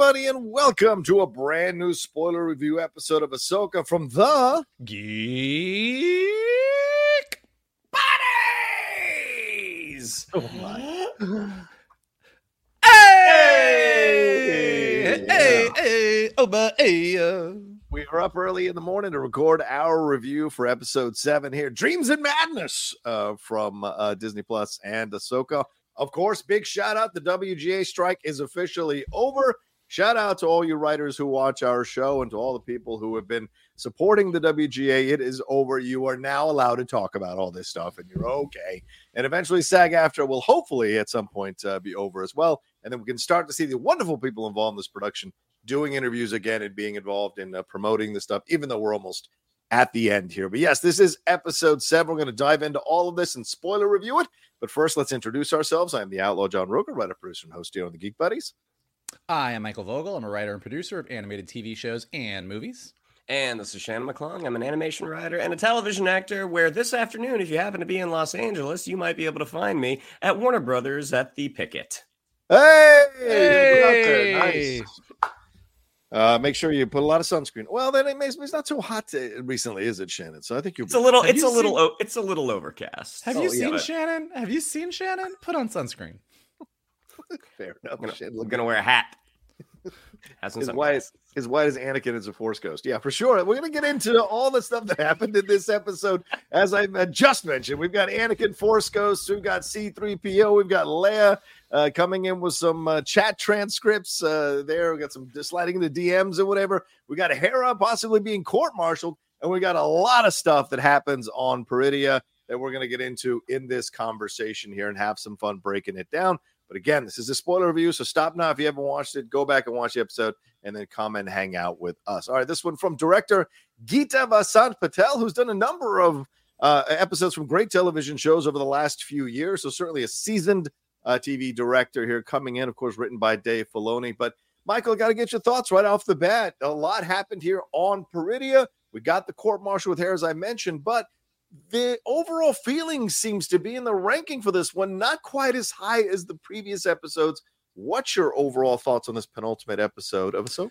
Everybody, and welcome to a brand new spoiler review episode of Ahsoka from the Geek Buddies. Oh my! Hey, hey, hey, oh, but hey, uh. We are up early in the morning to record our review for episode seven here, Dreams and Madness, uh, from uh, Disney Plus and Ahsoka. Of course, big shout out: the WGA strike is officially over. Shout out to all you writers who watch our show and to all the people who have been supporting the WGA. It is over. You are now allowed to talk about all this stuff, and you're okay. And eventually, SAG-AFTRA will hopefully at some point uh, be over as well, and then we can start to see the wonderful people involved in this production doing interviews again and being involved in uh, promoting the stuff, even though we're almost at the end here. But yes, this is episode seven. We're going to dive into all of this and spoiler review it. But first, let's introduce ourselves. I'm the Outlaw John Rocha, writer, producer, and host here on the Geek Buddies. I am Michael Vogel. I'm a writer and producer of animated TV shows and movies. And this is Shannon McClung. I'm an animation writer and a television actor. Where this afternoon, if you happen to be in Los Angeles, you might be able to find me at Warner Brothers at the Picket. Hey, Hey! nice. Uh, make sure you put a lot of sunscreen. Well, then it makes it's not so hot uh, recently, is it, Shannon? So I think you're. It's a little. It's a little. seen- o- It's a little overcast. Have Oh, you yeah, seen but- Shannon? Have you seen Shannon? Put on sunscreen. fair enough. I'm gonna, I'm gonna wear a hat. As white sunglasses. as white as Anakin is a Force Ghost. Yeah, for sure. We're gonna get into all the stuff that happened in this episode. As I just mentioned, we've got Anakin Force Ghost, we've got C3PO, we've got Leia uh, coming in with some uh, chat transcripts uh, there. We got some sliding into DMs and whatever. We got Hera possibly being court-martialed, and we got a lot of stuff that happens on Peridea that we're gonna get into in this conversation here and have some fun breaking it down. But again, this is a spoiler review, so stop now if you haven't watched it. Go back and watch the episode, and then come and hang out with us. All right, this one from director Geeta Vasant Patel, who's done a number of uh, episodes from great television shows over the last few years. So certainly a seasoned uh, TV director here coming in, of course, written by Dave Filoni. But Michael, got to get your thoughts right off the bat. A lot happened here on Peridea. We got the court martial with Hera, as I mentioned, but the overall feeling seems to be in the ranking for this one not quite as high as the previous episodes. What's your overall thoughts on this penultimate episode of Ahsoka?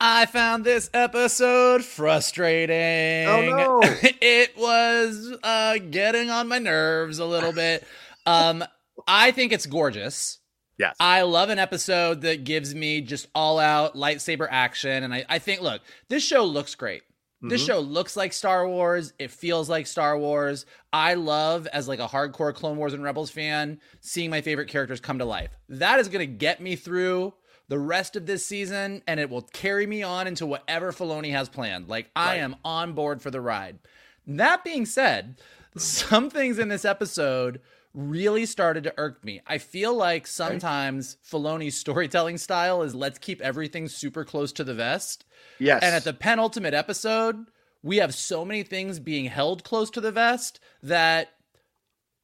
I found this episode frustrating. Oh, no. it was uh getting on my nerves a little bit. Um I think it's gorgeous. Yes. I love an episode that gives me just all out lightsaber action. And I, I think, look, this show looks great. This Mhm. show looks like Star Wars. It feels like Star Wars. I love, as like a hardcore Clone Wars and Rebels fan, seeing my favorite characters come to life. That is going to get me through the rest of this season, and it will carry me on into whatever Filoni has planned. Like I Right. am on board for the ride. That being said, some things in this episode really started to irk me. I feel like sometimes Filoni's storytelling style is let's keep everything super close to the vest. Yes. And at the penultimate episode, we have so many things being held close to the vest that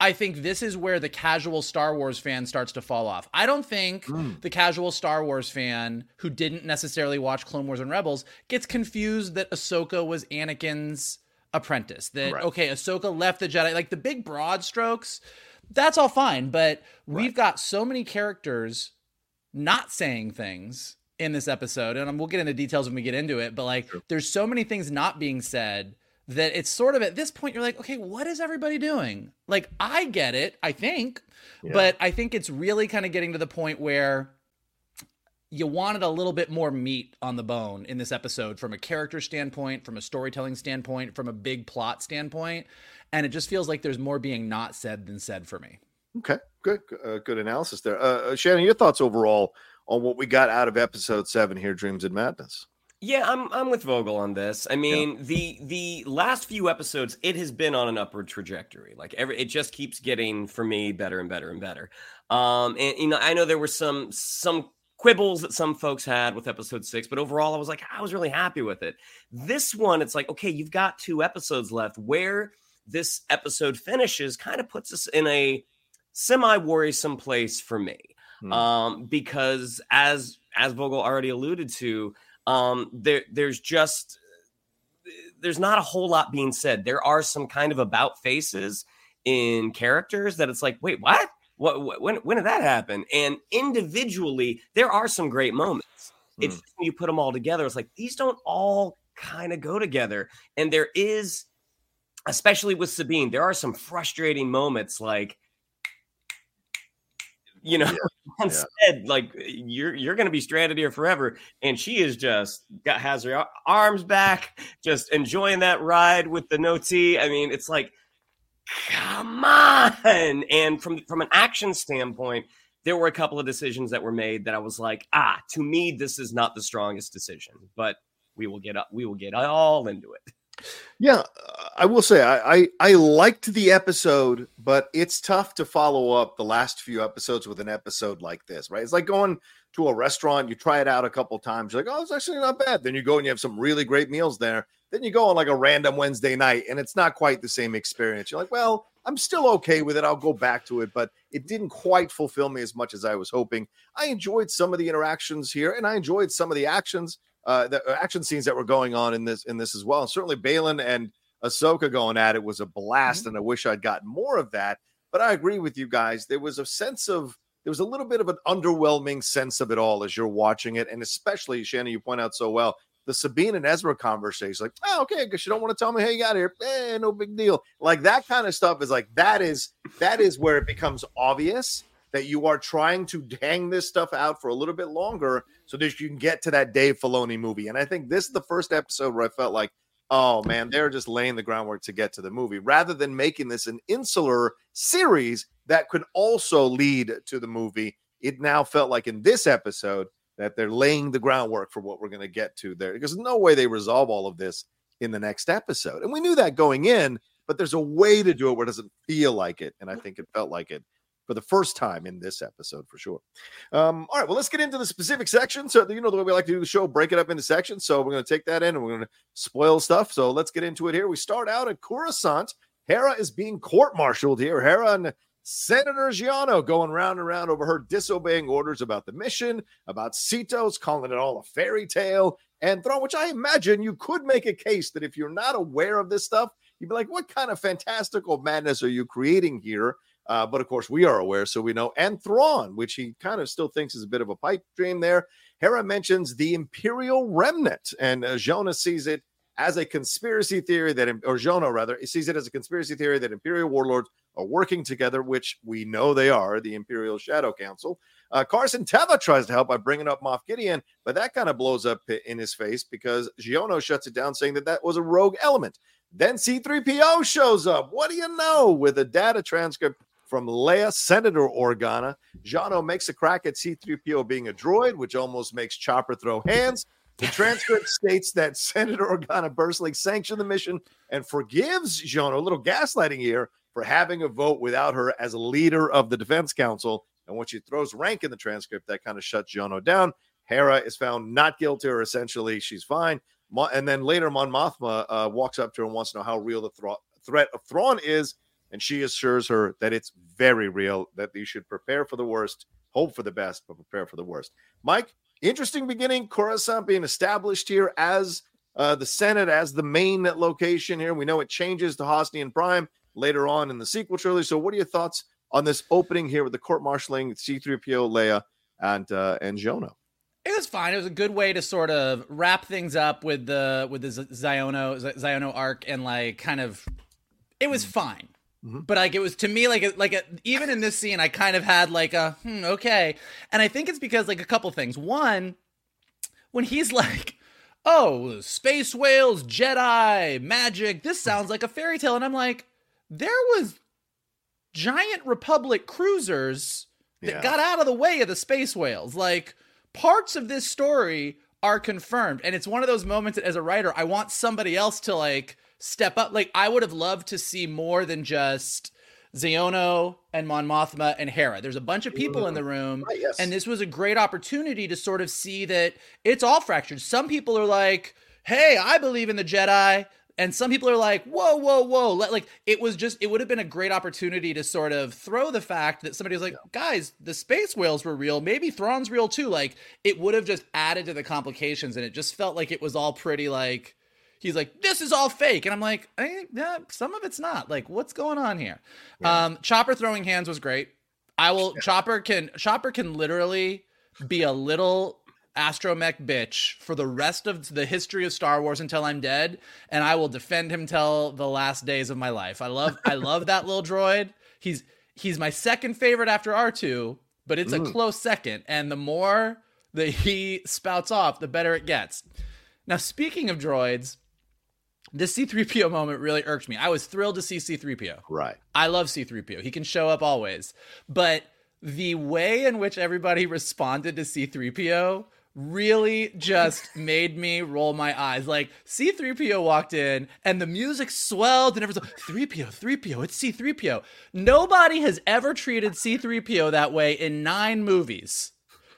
I think this is where the casual Star Wars fan starts to fall off. I don't think Mm. the casual Star Wars fan who didn't necessarily watch Clone Wars and Rebels gets confused that Ahsoka was Anakin's apprentice. That Right. okay, Ahsoka left the Jedi. Like the big broad strokes, that's all fine. But we've got so many characters not saying things in this episode, and we'll get into details when we get into it. But like, there's so many things not being said that it's sort of at this point you're like, okay, what is everybody doing? Like, I get it, I think, but I think it's really kind of getting to the point where you wanted a little bit more meat on the bone in this episode from a character standpoint, from a storytelling standpoint, from a big plot standpoint, and it just feels like there's more being not said than said for me. Okay, good, uh, good analysis there. Uh, uh, Shannon, your thoughts overall on what we got out of episode seven here, Dreams and Madness? Yeah, I'm I'm with Vogel on this. I mean, the the last few episodes, it has been on an upward trajectory. Like every, it just keeps getting for me better and better and better. Um, and you know, I know there were some some quibbles that some folks had with episode six, but overall, I was like, I was really happy with it. This one, it's like, okay, you've got two episodes left. Where this episode finishes, kind of puts us in a semi worrisome place for me, Hmm. um, because as as Vogel already alluded to um there there's just there's not a whole lot being said there are some kind of about faces in characters that it's like wait what what, when when did that happen? And individually there are some great moments. It's hmm. when you put them all together it's like these don't all kind of go together. And there is especially with sabine there are some frustrating moments like you know instead like you're you're gonna be stranded here forever. And she is just got has her arms back just enjoying that ride with the Noti i mean it's like come on and from from an action standpoint there were a couple of decisions that were made that i was like ah to me this is not the strongest decision but we will get up we will get all into it Yeah, I will say I, I I liked the episode, but it's tough to follow up the last few episodes with an episode like this, right? It's like going to a restaurant, you try it out a couple times, you're like, oh, it's actually not bad. Then you go and you have some really great meals there. Then you go on like a random Wednesday night, and it's not quite the same experience. You're like, well, I'm still okay with it. I'll go back to it, but it didn't quite fulfill me as much as I was hoping. I enjoyed some of the interactions here, and I enjoyed some of the actions uh, the action scenes that were going on in this in this as well. And certainly Baylan and Ahsoka going at it was a blast, and I wish I'd gotten more of that. But I agree with you guys. There was a sense of there was a little bit of an underwhelming sense of it all as you're watching it, and especially Shannon, you point out so well the Sabine and Ezra conversation. Like, oh, okay, because you don't want to tell me how you got here. Eh, no big deal. Like that kind of stuff is like that is that is where it becomes obvious that you are trying to hang this stuff out for a little bit longer so that you can get to that Dave Filoni movie. And I think this is the first episode where I felt like, oh man, they're just laying the groundwork to get to the movie rather than making this an insular series that could also lead to the movie. It now felt like in this episode that they're laying the groundwork for what we're going to get to there because no way they resolve all of this in the next episode. And we knew that going in, but there's a way to do it where it doesn't feel like it. And I think it felt like it for the first time in this episode for sure. Um, all right, well, let's get into the specific section. So, you know, the way we like to do the show, break it up into sections. So, we're going to take that in and we're going to spoil stuff. So, let's get into it here. We start out at Coruscant. Hera is being court martialed here. Hera and Senator Giano going round and round over her disobeying orders about the mission, about Seatos, calling it all a fairy tale, and Thrawn, which I imagine you could make a case that if you're not aware of this stuff, you'd be like, what kind of fantastical madness are you creating here? Uh, but of course, we are aware, so we know. And Thrawn, which he kind of still thinks is a bit of a pipe dream there. Hera mentions the Imperial Remnant, and uh, Jonah sees it as a conspiracy theory that, or Jonah rather, sees it as a conspiracy theory that Imperial warlords are working together, which we know they are, the Imperial Shadow Council. Uh, Carson Teva tries to help by bringing up Moff Gideon, but that kind of blows up in his face because Giono shuts it down, saying that that was a rogue element. Then C3PO shows up. What do you know? With a data transcript from Leia, Senator Organa. Jano makes a crack at C3PO being a droid, which almost makes Chopper throw hands. The transcript states that Senator Organa personally sanctioned the mission and forgives Jano, a little gaslighting here, for having a vote without her as a leader of the defense council. And when she throws rank in the transcript, that kind of shuts Jono down. Hera is found not guilty, or essentially she's fine. And then later, Mon Mothma uh, walks up to her and wants to know how real the thro- threat of Thrawn is. And she assures her that it's very real, that you should prepare for the worst, hope for the best, but prepare for the worst. Mike, interesting beginning. Coruscant being established here as uh, the Senate, as the main location here. We know it changes to Hosnian Prime later on in the sequel trilogy. So, what are your thoughts on this opening here with the court martialing C3PO, Leia, and uh, and Jono? It was fine. It was a good way to sort of wrap things up with the with the Xiono Xiono arc and like kind of it was mm-hmm. fine. Mm-hmm. But like it was to me like a, like a, even in this scene I kind of had like a hmm, okay. And I think it's because like a couple things. One, when he's like oh, space whales, Jedi, magic. This sounds like a fairy tale. And I'm like, there was giant Republic cruisers that yeah. got out of the way of the space whales. Like parts of this story are confirmed. And it's one of those moments that as a writer, I want somebody else to like step up. Like I would have loved to see more than just Xiono and Mon Mothma and Hera. There's a bunch of people in the mm-hmm. room, right, yes. and this was a great opportunity to sort of see that it's all fractured. Some people are like, "Hey, I believe in the Jedi." And some people are like, whoa, whoa, whoa. Like, it was just, it would have been a great opportunity to sort of throw the fact that somebody was like, guys, the space whales were real. Maybe Thrawn's real too. Like, it would have just added to the complications. And it just felt like it was all pretty, like, he's like, this is all fake. And I'm like, eh, yeah, some of it's not. Like, what's going on here? Yeah. Um, Chopper throwing hands was great. I will, yeah. Chopper can, Chopper can literally be a little astromech bitch for the rest of the history of Star Wars until I'm dead, and I will defend him till the last days of my life. I love I love that little droid. He's he's my second favorite after R2, but it's Ooh. a mm. close second. And the more that he spouts off, the better it gets. Now, speaking of droids, this C3PO moment really irked me. I was thrilled to see C3PO. Right. I love C3PO. He can show up always. But the way in which everybody responded to C3PO really just made me roll my eyes. Like C3PO walked in and the music swelled and everyone's like, 3PO, 3PO, it's C3PO. Nobody has ever treated C3PO that way in nine movies.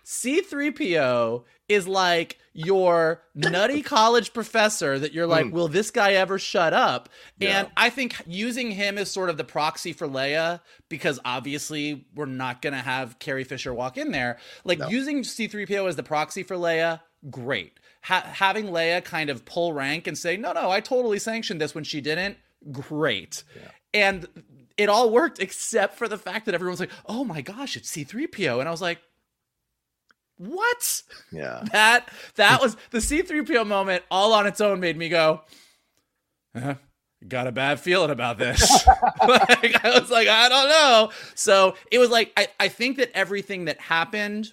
C3PO is like your nutty college professor that you're like, mm. will this guy ever shut up? Yeah. And I think using him as sort of the proxy for Leia, because obviously we're not going to have Carrie Fisher walk in there, like no. using C3PO as the proxy for Leia, great. Ha- having Leia kind of pull rank and say, no, no, I totally sanctioned this when she didn't, great. Yeah. And it all worked except for the fact that everyone's like, oh my gosh, it's C3PO. And I was like, what? Yeah. that that was the C3PO moment all on its own made me go, uh, got a bad feeling about this. like, I was like, I don't know. So it was like, I, I think that everything that happened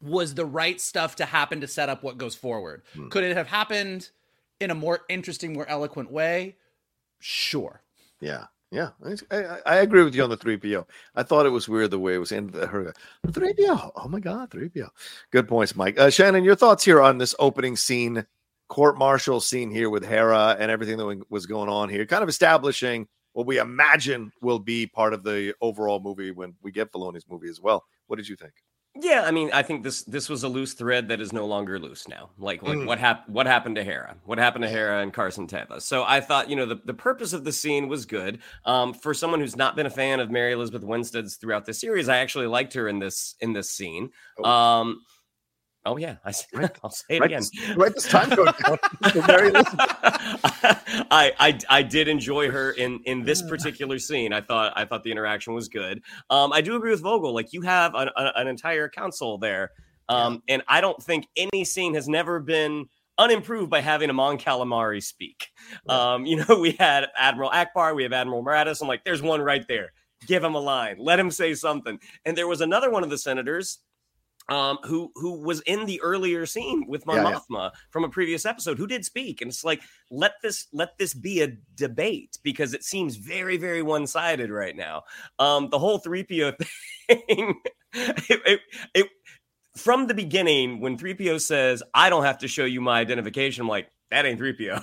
was the right stuff to happen to set up what goes forward. Hmm. Could it have happened in a more interesting, more eloquent way? Sure. Yeah. Yeah, I, I, agree with you on the 3PO. I thought it was weird the way it was in the, her 3PO. Oh my God, 3PO. Good points, Mike. Uh, Shannon, your thoughts here on this opening scene, court martial scene here with Hera and everything that was going on here, kind of establishing what we imagine will be part of the overall movie when we get Filoni's movie as well. What did you think? Yeah, I mean, I think this this was a loose thread that is no longer loose now. Like, like mm. what happened? What happened to Hera? What happened to Hera and Carson Teva? So I thought, you know, the, the purpose of the scene was good. Um, for someone who's not been a fan of Mary Elizabeth Winstead's throughout the series, I actually liked her in this in this scene. Oh. Um, Oh yeah, I, will say it right again. This, right this time code. I, I I did enjoy her in in this particular scene. I thought I thought the interaction was good. Um, I do agree with Vogel. Like you have an, a, an entire council there, um, yeah. and I don't think any scene has never been unimproved by having a Mon Calamari speak. Right. Um, you know, we had Admiral Ackbar, we have Admiral Marauders. I'm like, there's one right there. Give him a line. Let him say something. And there was another one of the senators um, who who was in the earlier scene with Mon yeah, Mothma yeah. from a previous episode, who did speak, and it's like let this let this be a debate because it seems very very one sided right now. Um, the whole three PO thing, it, it, it, from the beginning when three PO says I don't have to show you my identification, I'm like that ain't three PO.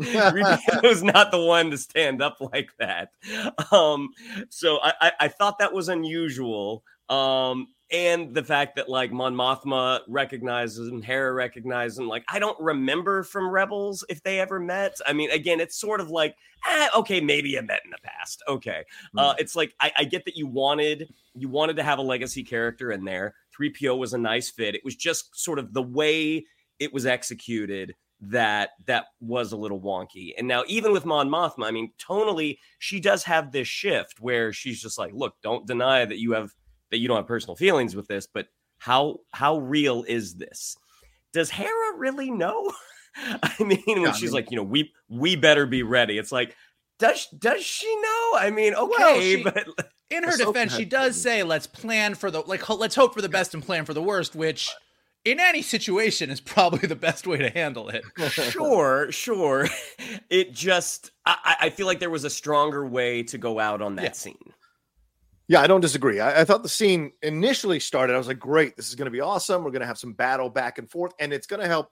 3PO's not the one to stand up like that. Um, so I, I, I thought that was unusual. Um, and the fact that like Mon Mothma recognizes him, Hera recognizes him. Like I don't remember from Rebels if they ever met. I mean, again, it's sort of like, eh, okay, maybe you met in the past. Okay, mm. uh, it's like I, I get that you wanted you wanted to have a legacy character in there. 3PO was a nice fit. It was just sort of the way it was executed that that was a little wonky. And now even with Mon Mothma, I mean, tonally, she does have this shift where she's just like, look, don't deny that you have that you don't have personal feelings with this, but how how real is this? Does Hera really know? I mean, when yeah, she's I mean, like, you know, we we better be ready. It's like, does does she know? I mean, okay, well, she, but in her defense, she does say, "Let's plan for the like, let's hope for the best and plan for the worst," which in any situation is probably the best way to handle it. sure, sure. It just, I, I, feel like there was a stronger way to go out on that yeah. scene. Yeah, I don't disagree. I, I, thought the scene initially started. I was like, great, this is going to be awesome. We're going to have some battle back and forth, and it's going to help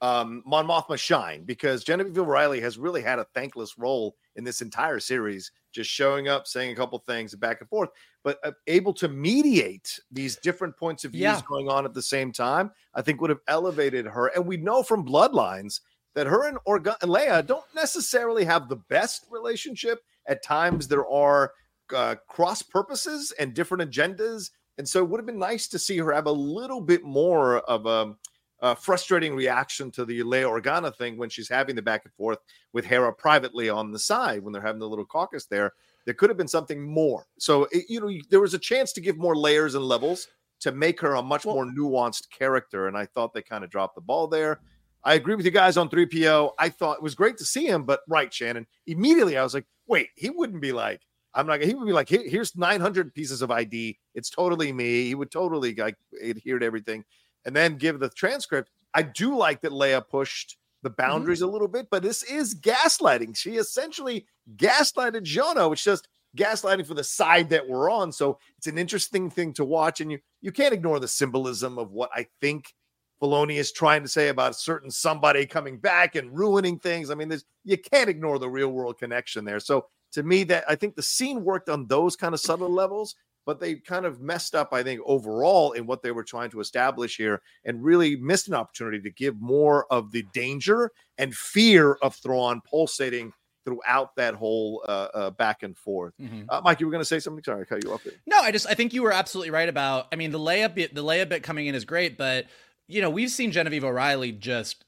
um, Mon Mothma shine because Genevieve O'Reilly has really had a thankless role in this entire series, just showing up, saying a couple things back and forth, but uh, able to mediate these different points of views yeah. going on at the same time. I think would have elevated her. And we know from Bloodlines that her and, Orga- and Leia don't necessarily have the best relationship. At times, there are uh, cross purposes and different agendas. And so it would have been nice to see her have a little bit more of a, a frustrating reaction to the Leia Organa thing when she's having the back and forth with Hera privately on the side when they're having the little caucus there. There could have been something more. So, it, you know, there was a chance to give more layers and levels to make her a much more nuanced character. And I thought they kind of dropped the ball there. I agree with you guys on 3PO. I thought it was great to see him, but right, Shannon. Immediately I was like, wait, he wouldn't be like, I'm not. He would be like, here's 900 pieces of ID. It's totally me. He would totally like adhere to everything, and then give the transcript. I do like that Leia pushed the mm-hmm. boundaries mm-hmm. a little bit, but this is gaslighting. She essentially gaslighted Jonah, which just gaslighting for the side that we're on. So it's an interesting thing to watch, and you you can't ignore the symbolism of what I think Filoni is trying to say about a certain somebody coming back and ruining things. I mean, there's you can't ignore the real world connection there. So to me that I think the scene worked on those kind of subtle levels, but they kind of messed up, I think, overall in what they were trying to establish here and really missed an opportunity to give more of the danger and fear of Thrawn pulsating throughout that whole uh, uh, back and forth. Mm-hmm. Uh, Mike, you were going to say something. Sorry, I cut you off. There. No, I just I think you were absolutely right about. I mean, the Leia bit, the Leia bit coming in is great, but you know we've seen Genevieve O'Reilly just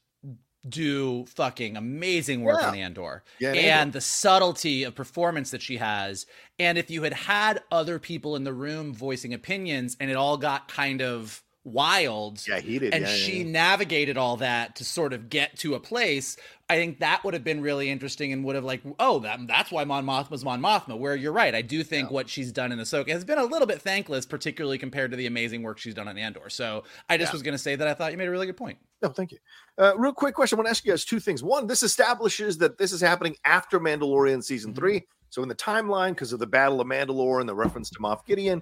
do fucking amazing work yeah. on Andor. Yeah, and the subtlety of performance that she has. And if you had had other people in the room voicing opinions and it all got kind of wild. Yeah, heated. And yeah, she yeah. navigated all that to sort of get to a place. I think that would have been really interesting and would have like, oh, that, that's why Mon Mothma's Mon Mothma. Where you're right, I do think yeah. what she's done in Ahsoka has been a little bit thankless, particularly compared to the amazing work she's done on Andor. So I just was going to say that I thought you made a really good point. No, thank you. Uh, real quick question: I want to ask you guys two things. One, this establishes that this is happening after Mandalorian season mm-hmm. three. So in the timeline, because of the Battle of Mandalore and the reference to Moff Gideon,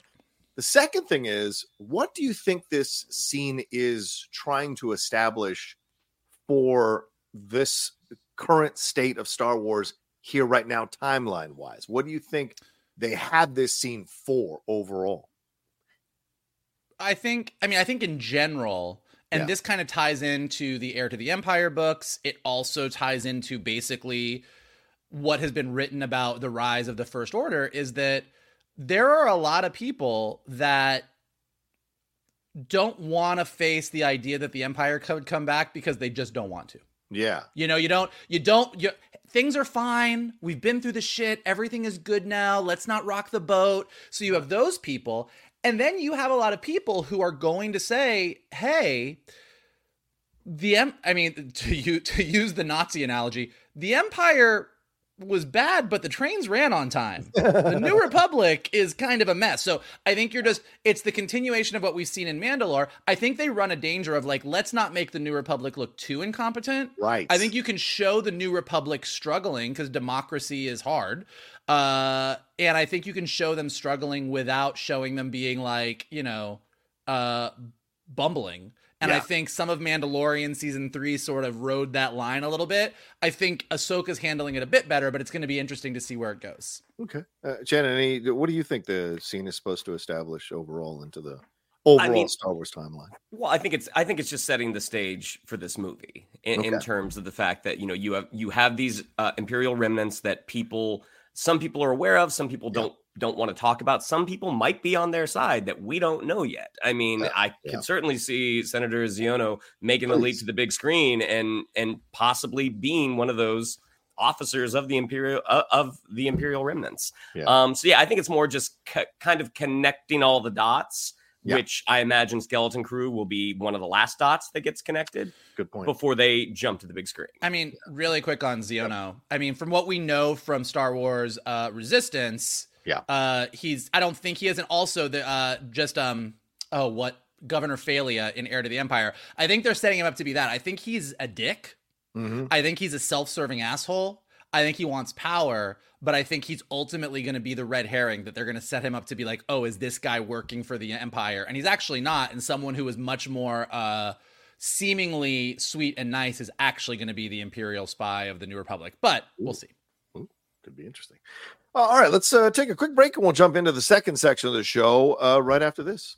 the second thing is, what do you think this scene is trying to establish for this current state of Star Wars here right now, timeline wise? What do you think they had this scene for overall? I think, I mean, I think in general, and yeah. this kind of ties into the Heir to the Empire books. It also ties into basically what has been written about the rise of the First Order is that there are a lot of people that don't want to face the idea that the empire could come back because they just don't want to. Yeah. You know, you don't you don't you things are fine. We've been through the shit. Everything is good now. Let's not rock the boat. So you have those people and then you have a lot of people who are going to say, "Hey, the em- I mean to you to use the Nazi analogy, the empire was bad, but the trains ran on time. the New Republic is kind of a mess. So I think you're just, it's the continuation of what we've seen in Mandalore. I think they run a danger of like, let's not make the New Republic look too incompetent. Right. I think you can show the New Republic struggling because democracy is hard. Uh, and I think you can show them struggling without showing them being like, you know, uh, bumbling. And I think some of Mandalorian season three sort of rode that line a little bit. I think Ahsoka's handling it a bit better, but it's going to be interesting to see where it goes. Okay, uh, Shannon, any, what do you think the scene is supposed to establish overall into the overall mean- Star Wars timeline? Well, I think it's I think it's just setting the stage for this movie in, in terms of the fact that you know you have you have these uh, imperial remnants that people some people are aware of, some people Yeah. don't don't want to talk about. Some people might be on their side that we don't know yet. I mean, Yeah, I can certainly see Senator Xiono making the leap to the big screen and and possibly being one of those officers of the imperial uh, of the imperial remnants. Um, so yeah, I think it's more just c- kind of connecting all the dots Yeah. which I imagine Skeleton Crew will be one of the last dots that gets connected Good point. before they jump to the big screen. I mean, really quick on Xiono. I mean, from what we know from Star Wars uh, Resistance, Yeah. uh, he's. I don't think he is, and also the uh, just um oh what Governor Fey'lya in Heir to the Empire. I think they're setting him up to be that. I think he's a dick. Mhm. I think he's a self-serving asshole. I think he wants power, but I think he's ultimately going to be the red herring that they're going to set him up to be like, oh, is this guy working for the Empire? And he's actually not. And someone who is much more uh, seemingly sweet and nice is actually going to be the Imperial spy of the New Republic. But we'll see. Could be interesting. Uh, all right, let's uh, take a quick break and we'll jump into the second section of the show uh, right after this.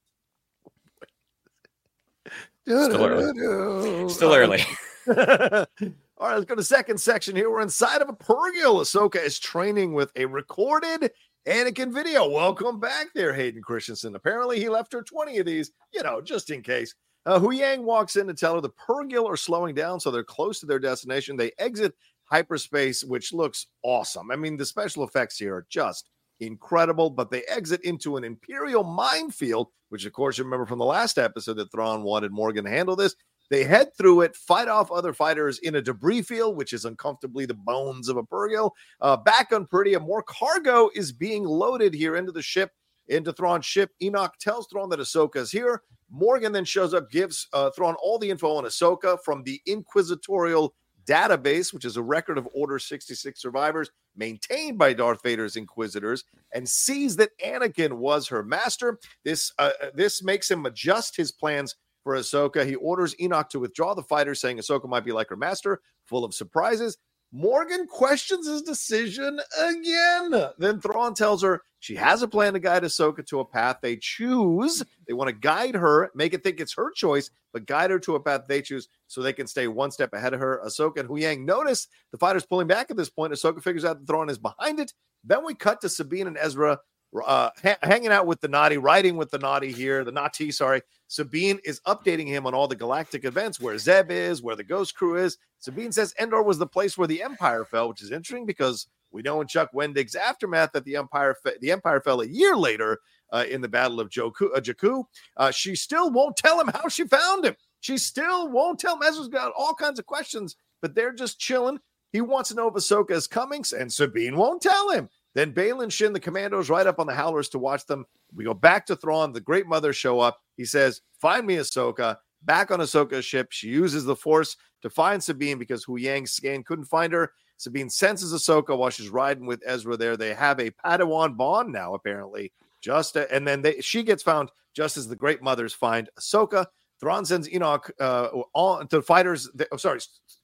Still early. Still early. All right, let's go to the second section here. We're inside of a Purrgil. Ahsoka is training with a recorded Anakin video. Welcome back there, Hayden Christensen. Apparently, he left her 20 of these, you know, just in case. Uh, Huyang walks in to tell her the Purrgil are slowing down, so they're close to their destination. They exit hyperspace, which looks awesome. I mean, the special effects here are just incredible, but they exit into an Imperial minefield, which, of course, you remember from the last episode that Thrawn wanted Morgan to handle this. They head through it, fight off other fighters in a debris field, which is uncomfortably the bones of a Purrgil. Uh, back on Peridea, more cargo is being loaded here into the ship, into Thrawn's ship. Enoch tells Thrawn that Ahsoka is here. Morgan then shows up, gives uh, Thrawn all the info on Ahsoka from the Inquisitorial database, which is a record of Order 66 survivors maintained by Darth Vader's Inquisitors, and sees that Anakin was her master. This uh, this makes him adjust his plans for Ahsoka. He orders Enoch to withdraw the fighter, saying Ahsoka might be like her master, full of surprises. Morgan questions his decision again. Then Thrawn tells her she has a plan to guide Ahsoka to a path they choose. They want to guide her, make it think it's her choice, but guide her to a path they choose so they can stay one step ahead of her. Ahsoka and Huyang notice the fighters pulling back at this point. Ahsoka figures out that Thrawn is behind it. Then we cut to Sabine and Ezra uh, ha- hanging out with the Noti, riding with the Noti here, the Noti, sorry. Sabine is updating him on all the galactic events, where Zeb is, where the Ghost Crew is. Sabine says Endor was the place where the Empire fell, which is interesting because we know in Chuck Wendig's aftermath that the Empire fe- the Empire fell a year later uh, in the Battle of Joku, uh, Jakku. Uh, she still won't tell him how she found him. She still won't tell him. Ezra's got all kinds of questions, but they're just chilling. He wants to know if Ahsoka is coming, and Sabine won't tell him. Then Baylan Shin, the commandos, right up on the Howlers to watch them. We go back to Thrawn. The Great Mother show up. He says, "Find me Ahsoka." Back on Ahsoka's ship, she uses the Force to find Sabine because Huyang's scan couldn't find her. Sabine senses Ahsoka while she's riding with Ezra there. They have a Padawan bond now, apparently. Just and then they, she gets found just as the Great Mothers find Ahsoka. Thrawn sends Enoch uh, on to fighters. Oh, sorry,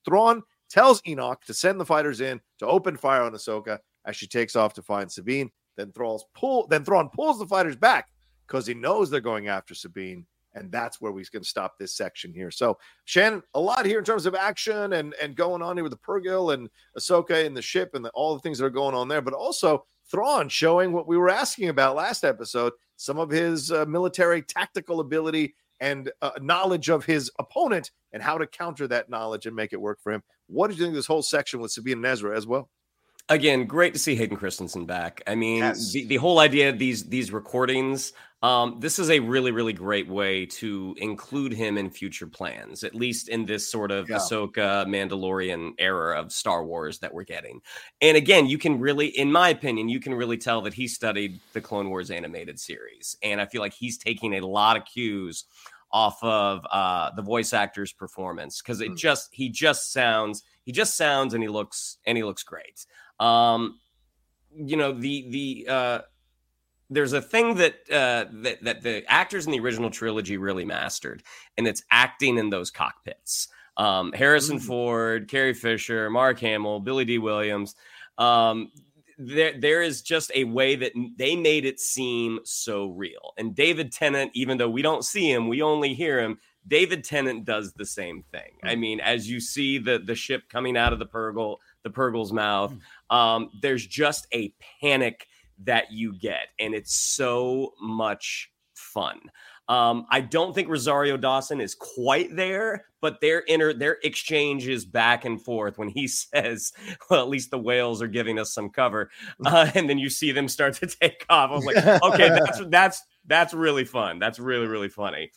Thrawn tells Enoch to send the fighters in to open fire on Ahsoka. As she takes off to find Sabine. Then Thrall's pull, then Thrawn pulls the fighters back because he knows they're going after Sabine. And that's where we can stop this section here. So, Shannon, a lot here in terms of action and, and going on here with the Purrgil and Ahsoka and the ship and the, all the things that are going on there, but also Thrawn showing what we were asking about last episode some of his uh, military tactical ability and uh, knowledge of his opponent and how to counter that knowledge and make it work for him. What did you think of this whole section with Sabine and Ezra as well? Again, great to see Hayden Christensen back. I mean, Yes. the, the whole idea of these these recordings, um, this is a really, really great way to include him in future plans, at least in this sort of Yeah. Ahsoka Mandalorian era of Star Wars that we're getting. And again, you can really, in my opinion, you can really tell that he studied the Clone Wars animated series. And I feel like he's taking a lot of cues off of uh, the voice actor's performance because it just he just sounds he just sounds and he looks and he looks great. Um, you know the the uh, there's a thing that uh, that that the actors in the original trilogy really mastered, and it's acting in those cockpits. Um, Harrison Ford, Carrie Fisher, Mark Hamill, Billy Dee Williams. Um, there, there is just a way that they made it seem so real. And David Tennant, even though we don't see him, we only hear him. David Tennant does the same thing. I mean, as you see the the ship coming out of the Purrgil, the Purrgil's mouth, um, there's just a panic that you get, and it's so much fun. Um, I don't think Rosario Dawson is quite there, but their inner their exchanges back and forth when he says, "Well, at least the whales are giving us some cover," uh, and then you see them start to take off. I was like, "Okay, that's that's that's really fun. That's really really funny."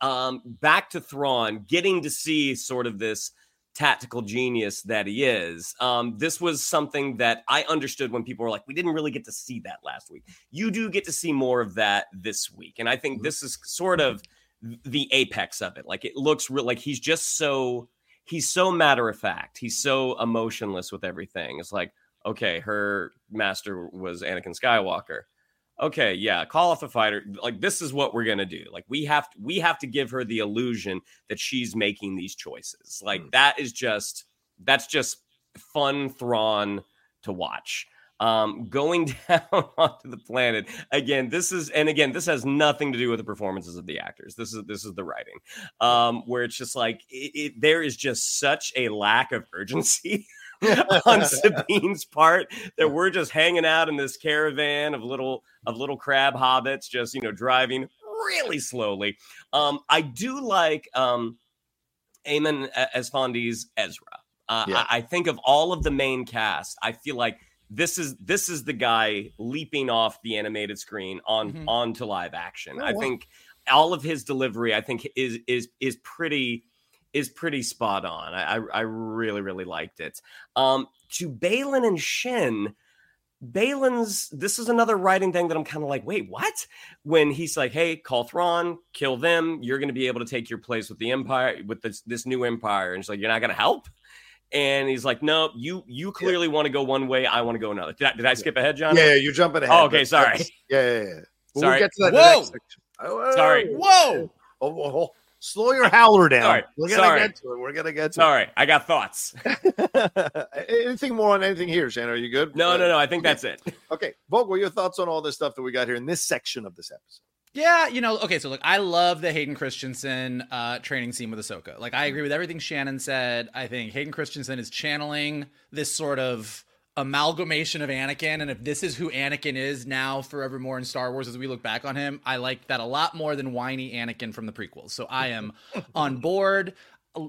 Um, back to Thrawn, getting to see sort of this tactical genius that he is. Um, this was something that I understood when people were like, we didn't really get to see that last week. You do get to see more of that this week. And I think this is sort of the apex of it. Like it looks real like he's just so he's so matter of fact. He's so emotionless with everything. It's like, okay, her master was Anakin Skywalker. Okay, yeah, call off the fighter. Like this is what we're gonna do. Like we have to, we have to give her the illusion that she's making these choices. Like that is just that's just fun Thrawn to watch. Um, going down onto the planet again. This is and again, this has nothing to do with the performances of the actors. This is this is the writing, um, where it's just like it, it, there is just such a lack of urgency. on Sabine's part that we're just hanging out in this caravan of little of little crab hobbits, just you know driving really slowly. Um, I do like um, Eman Esfandi's Ezra. Uh, Yeah. I, I think of all of the main cast, I feel like this is this is the guy leaping off the animated screen on Mhm. onto live action. Oh, I wow. think all of his delivery, I think, is is is pretty is pretty spot on. I I, I really really liked it. Um, to Baylan and Shin, Baylan's this is another writing thing that I'm kind of like, wait, what? When he's like, hey, call Thrawn, kill them, you're going to be able to take your place with the Empire, with this this new Empire, and she's like, you're not going to help. And he's like, no, you you clearly want to go one way, I want to go another. Did I, did I skip ahead, John? Yeah, yeah, you're jumping ahead. Oh, okay, sorry. Yeah, yeah, yeah. Well, Sorry. We'll get to that Whoa! Oh, Sorry. Whoa! Oh, oh, oh. Slow your howler down. Sorry. We're gonna Sorry. get to it. We're gonna get to it. Sorry, I got thoughts. anything more on anything here, Shannon? Are you good? No, Uh, no, no. I think that's it. Okay, Vogel, your thoughts on all this stuff that we got here in this section of this episode? Yeah, you know, okay, so look, I love the Hayden Christensen uh, training scene with Ahsoka. Like, I agree with everything Shannon said. I think Hayden Christensen is channeling this sort of amalgamation of Anakin, and if this is who Anakin is now forevermore in Star Wars as we look back on him, I like that a lot more than whiny Anakin from the prequels. So I am on board.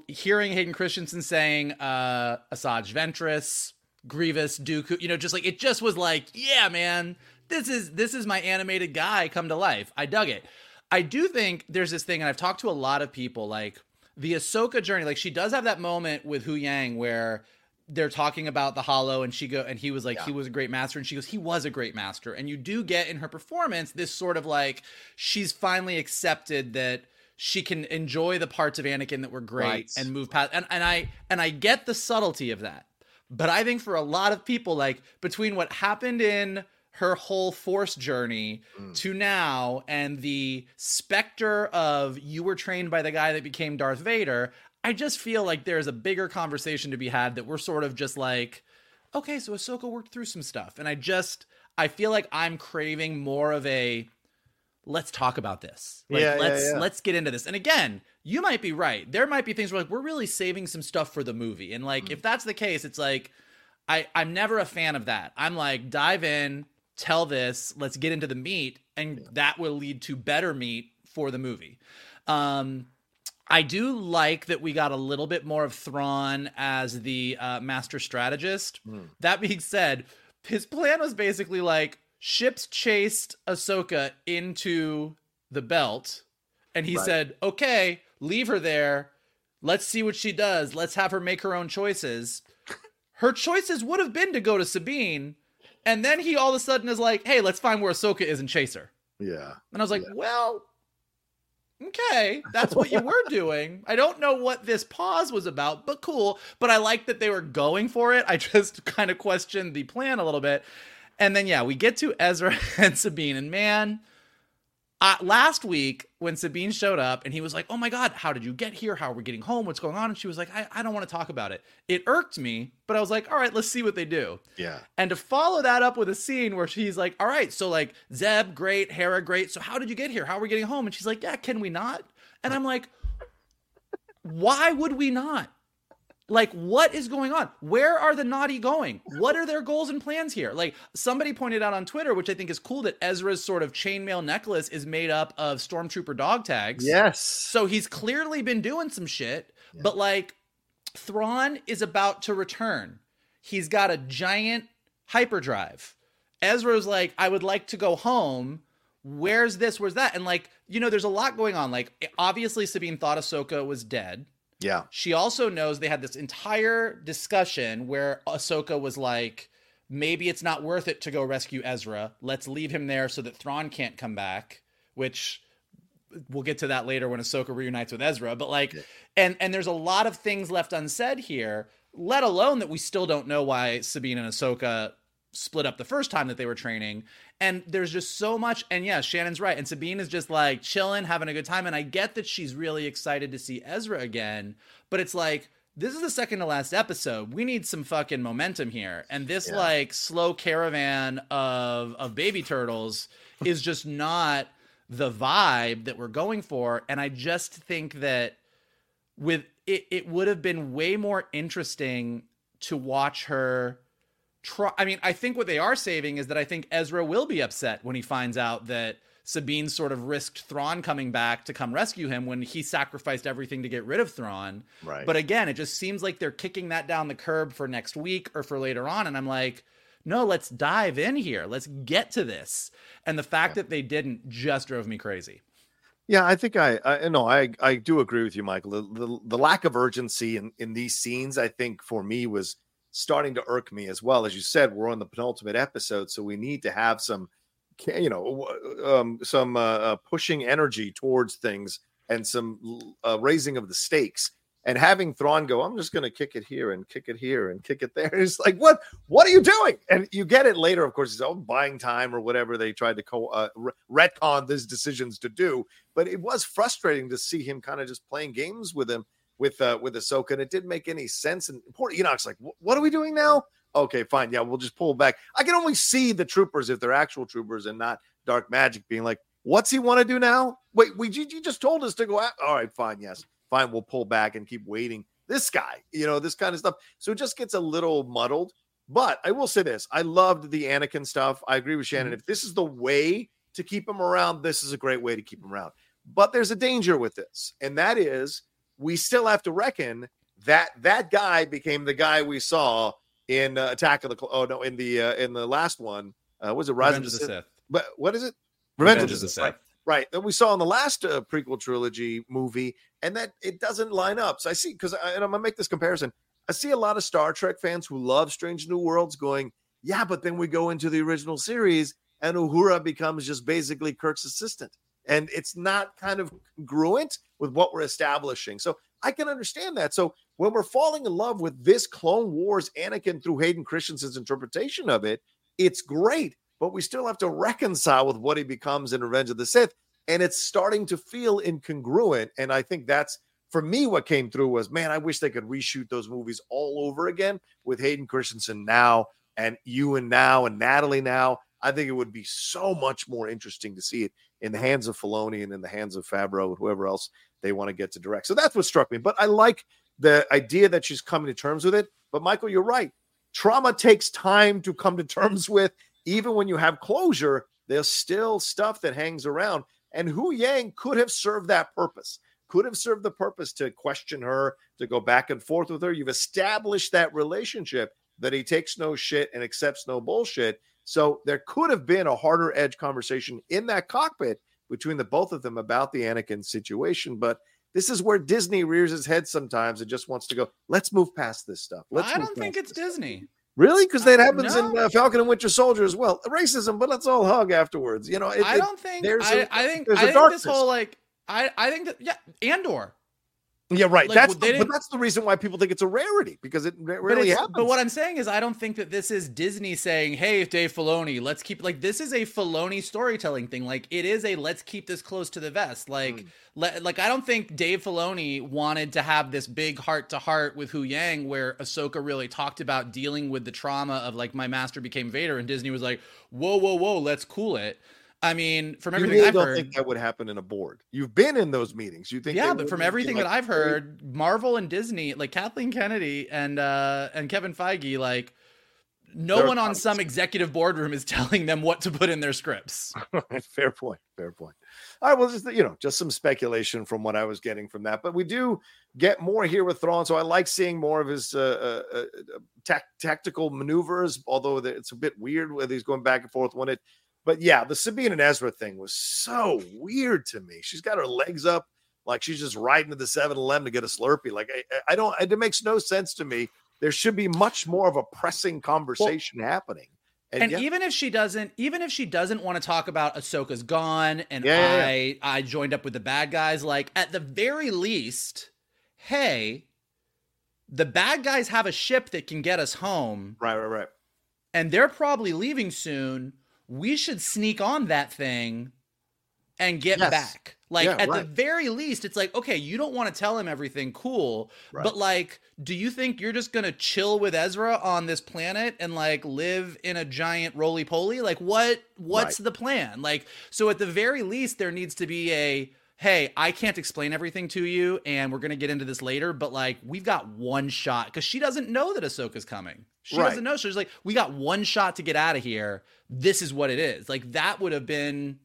Hearing Hayden Christensen saying uh, Asajj Ventress, Grievous, Dooku, you know, just like it just was like, yeah, man, this is this is my animated guy come to life. I dug it. I do think there's this thing, and I've talked to a lot of people, like the Ahsoka journey. Like she does have that moment with Huyang where they're talking about the hollow and she go and he was like he was a great master and she goes he was a great master. And you do get in her performance this sort of like she's finally accepted that she can enjoy the parts of Anakin that were great Right. and move past and, and I and I get the subtlety of that. But I think for a lot of people like between what happened in her whole force journey mm. to now and the specter of you were trained by the guy that became Darth Vader, I just feel like there's a bigger conversation to be had that we're sort of just like, okay, so Ahsoka worked through some stuff. And I just, I feel like I'm craving more of a, let's talk about this. Like, Yeah, yeah, let's, yeah. let's get into this. And again, you might be right. There might be things where like, we're really saving some stuff for the movie. And like, if that's the case, it's like, I, I'm never a fan of that. I'm like, dive in, tell this, let's get into the meat, and that will lead to better meat for the movie. Um, I do like that we got a little bit more of Thrawn as the uh, master strategist. That being said, his plan was basically like ships chased Ahsoka into the belt, and he Right. said, "Okay, leave her there. Let's see what she does. Let's have her make her own choices." Her choices would have been to go to Sabine, and then he all of a sudden is like, "Hey, let's find where Ahsoka is and chase her." Yeah. And I was like, well, okay, that's what you were doing. I don't know what this pause was about, but cool. But I like that they were going for it. I just kind of questioned the plan a little bit. And then, yeah, we get to Ezra and Sabine. And man, uh, last week when Sabine showed up and he was like, oh my God, how did you get here? How are we getting home? What's going on? And she was like, I, I don't want to talk about it. It irked me, but I was like, all right, let's see what they do. Yeah. And to follow that up with a scene where she's like, all right, so like Zeb, great, Hera, great. So how did you get here? How are we getting home? And she's like, yeah, can we not? And I'm like, why would we not? Like, what is going on? Where are the Noti going? What are their goals and plans here? Like, somebody pointed out on Twitter, which I think is cool, that Ezra's sort of chainmail necklace is made up of stormtrooper dog tags. Yes. So he's clearly been doing some shit, but like Thrawn is about to return. He's got a giant hyperdrive. Ezra's like, I would like to go home. Where's this? Where's that? And like, you know, there's a lot going on. Like, obviously, Sabine thought Ahsoka was dead. Yeah. She also knows they had this entire discussion where Ahsoka was like, maybe it's not worth it to go rescue Ezra. Let's leave him there so that Thrawn can't come back, which we'll get to that later when Ahsoka reunites with Ezra. But like, and and there's a lot of things left unsaid here. Let alone that we still don't know why Sabine and Ahsoka split up the first time that they were training. And there's just so much. And yeah, Shannon's right. And Sabine is just like chilling, having a good time. And I get that she's really excited to see Ezra again, but it's like. This is the second to last episode. We need some fucking momentum here. And this Yeah. like slow caravan of of baby turtles is just not the vibe that we're going for and i just think that with it it would have been way more interesting to watch her try i mean i think what they are saving is that i think ezra will be upset when he finds out that sabine sort of risked thrawn coming back to come rescue him when he sacrificed everything to get rid of thrawn. Right. but again it just seems like they're kicking that down the curb for next week or for later on and i'm like no let's dive in here. Let's get to this. And the fact that they didn't just drove me crazy. Yeah, I think I, I no, I I do agree with you, Michael. The, the, the lack of urgency in, in these scenes, I think, for me was starting to irk me as well. As you said, we're on the penultimate episode, so we need to have some, you know, um, some uh, uh, pushing energy towards things and some uh, raising of the stakes. And having Thrawn go, I'm just going to kick it here and kick it here and kick it there. It's like, what? What are you doing? And you get it later. Of course, he's oh, buying time or whatever they tried to co- uh, re- retcon these decisions to do but it was frustrating to see him kind of just playing games with him with uh with Ahsoka, and it didn't make any sense. And poor Enoch's like, "What are we doing now?" Okay, fine, yeah, we'll just pull back. I can only see the troopers if they're actual troopers and not dark magic, being like, "What's he want to do now?" Wait, we you, you just told us to go out. All right, fine, yes, fine, we'll pull back and keep waiting. This guy, you know, this kind of stuff. So it just gets a little muddled. But I will say this: I loved the Anakin stuff. I agree with Shannon. If this is the way to keep him around, this is a great way to keep him around. But there's a danger with this, and that is we still have to reckon that that guy became the guy we saw in uh, Attack of the Cl- oh no in the uh, in the last one uh, was it Rise Revenge of the Sith? Sith. But what is it? Revenge of the Right. Sith. Right. That we saw in the last uh, prequel trilogy movie, and that it doesn't line up. So I see because and I'm gonna make this comparison. I see a lot of Star Trek fans who love Strange New Worlds going, yeah, but then we go into the original series, and Uhura becomes just basically Kirk's assistant, and it's not kind of congruent with what we're establishing. So I can understand that. So when we're falling in love with this Clone Wars Anakin through Hayden Christensen's interpretation of it, it's great, but we still have to reconcile with what he becomes in Revenge of the Sith. And it's starting to feel incongruent. And I think that's for me, what came through was, man, I wish they could reshoot those movies all over again with Hayden Christensen now and Ewan now and Natalie now. I think it would be so much more interesting to see it in the hands of Filoni and in the hands of Favreau and whoever else they want to get to direct. So that's what struck me. But I like the idea that she's coming to terms with it. But Michael, you're right. Trauma takes time to come to terms with. Even when you have closure, there's still stuff that hangs around. And Huyang could have served that purpose could have served the purpose to question her, to go back and forth with her. You've established that relationship that he takes no shit and accepts no bullshit. So there could have been a harder edge conversation in that cockpit between the both of them about the Anakin situation. But this is where Disney rears its head sometimes and just wants to go, let's move past this stuff. Let's I don't think it's Disney. Really? Because that happens no. in uh, Falcon and Winter Soldier as well. Racism, but let's all hug afterwards. You know, it, I don't think. There's I, a, I think. there's I a think darkness. this whole like. I I think that yeah, Andor. Yeah, right. Like, that's the, but that's the reason why people think it's a rarity because it But, rarely it's- happens. but what I'm saying is, I don't think that this is Disney saying, "Hey, Dave Filoni, let's keep like this is a Filoni storytelling thing. Like it is a let's keep this close to the vest. Like, Hmm. le- like I don't think Dave Filoni wanted to have this big heart to heart with Huyang, where Ahsoka really talked about dealing with the trauma of like my master became Vader, and Disney was like, "Whoa, whoa, whoa, let's cool it." I mean, from everything really I've don't heard, think that would happen in a board. You've been in those meetings. You think? yeah, but from everything like, that I've heard, Marvel and Disney, like Kathleen Kennedy and uh and Kevin Feige, like no one on some executive boardroom is telling them what to put in their scripts. fair point. Fair point. All right. Well, just you know, just some speculation from what I was getting from that, but we do get more here with Thrawn. So I like seeing more of his uh, uh, uh, tac- tactical maneuvers, although it's a bit weird whether he's going back and forth when it. But yeah, the Sabine and Ezra thing was so weird to me. She's got her legs up like she's just riding to the 7-Eleven to get a Slurpee. Like I, I don't. It makes no sense to me. There should be much more of a pressing conversation happening. And, yeah, even if she doesn't, even if she doesn't want to talk about Ahsoka's gone and Yeah, yeah, I I joined up with the bad guys, like at the very least, hey, the bad guys have a ship that can get us home. right, right, right. and they're probably leaving soon. We should sneak on that thing and get Yes. back. Like Yeah, at the very least, it's like, okay, you don't want to tell him everything cool, Right. but like, do you think you're just gonna chill with Ezra on this planet and like live in a giant roly poly? Like what what's Right. the plan? Like, so at the very least, there needs to be a hey, I can't explain everything to you, and we're gonna get into this later, but like we've got one shot because she doesn't know that Ahsoka's coming. She Right. doesn't know. She's like, we got one shot to get out of here. This is what it is. Like that would have been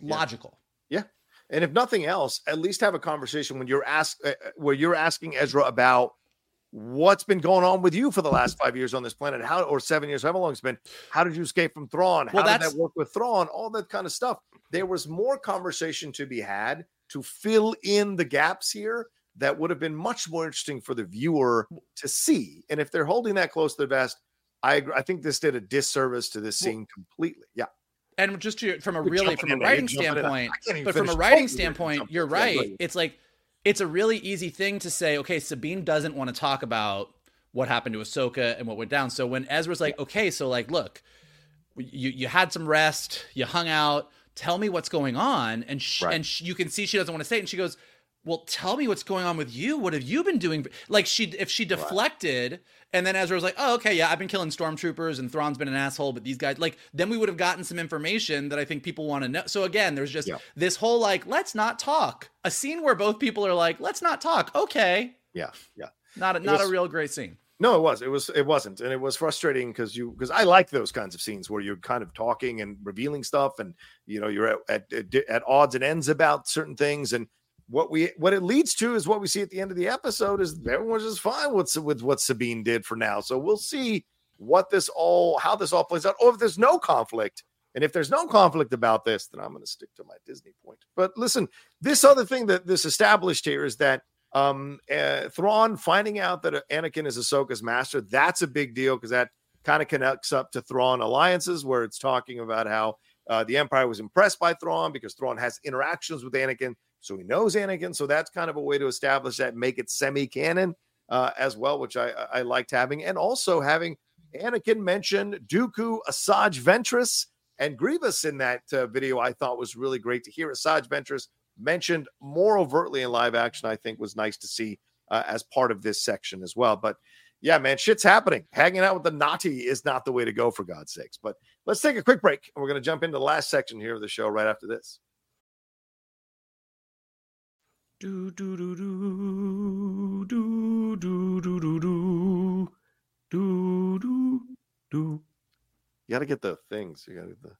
logical. Yeah. And if nothing else, at least have a conversation when you're asked uh, uh, where you're asking Ezra about what's been going on with you for the last mm-hmm. five years on this planet, how or seven years, however long it's been. How did you escape from Thrawn? Well, how did that work with Thrawn? All that kind of stuff. There was more conversation to be had to fill in the gaps here that would have been much more interesting for the viewer to see. And if they're holding that close to the vest, I agree. I think this did a disservice to this scene completely. Yeah. And just to, from a really from a writing you're jumping in. I standpoint, but from a writing standpoint, you're right. It's like it's a really easy thing to say. Okay, Sabine doesn't want to talk about what happened to Ahsoka and what went down. So when Ezra's like, okay, so like, look, you you had some rest, you hung out. Tell me what's going on, and sh- Right. and sh- you can see she doesn't want to say it, and she goes. Well, tell me what's going on with you. What have you been doing? Like she, if she deflected, and then Ezra was like, "Oh, okay, yeah, I've been killing stormtroopers, and Thrawn's been an asshole, but these guys, like, then we would have gotten some information that I think people want to know." So again, there's just Yeah. this whole like, let's not talk. A scene where both people are like, "Let's not talk." Okay, Yeah. Yeah. not a, It not was- a real great scene. No, it was. It was. It wasn't, and it was frustrating because you because I like those kinds of scenes where you're kind of talking and revealing stuff, and you know you're at, at, at odds and ends about certain things, and what we what it leads to is what we see at the end of the episode is everyone's just fine with with what Sabine did for now. So we'll see what this all how this all plays out, or if there's no conflict. And if there's no conflict about this, then I'm going to stick to my Disney point. But listen, this other thing that this established here is that um uh, Thrawn finding out that Anakin is Ahsoka's master, that's a big deal because that kind of connects up to Thrawn alliances where it's talking about how uh, the Empire was impressed by Thrawn because Thrawn has interactions with Anakin, so he knows Anakin. So that's kind of a way to establish that, make it semi-canon uh, as well, which I, I liked having, and also having Anakin mention Dooku, Asajj Ventress, and Grievous in that uh, video. I thought was really great to hear Asajj Ventress mentioned more overtly in live action, I think was nice to see uh, as part of this section as well. But yeah, man, shit's happening. Hanging out with the Noti is not the way to go, for God's sakes. But let's take a quick break, and we're going to jump into the last section here of the show right after this. Do do do do do do do do do do do do. You got to get the things. You got to get the.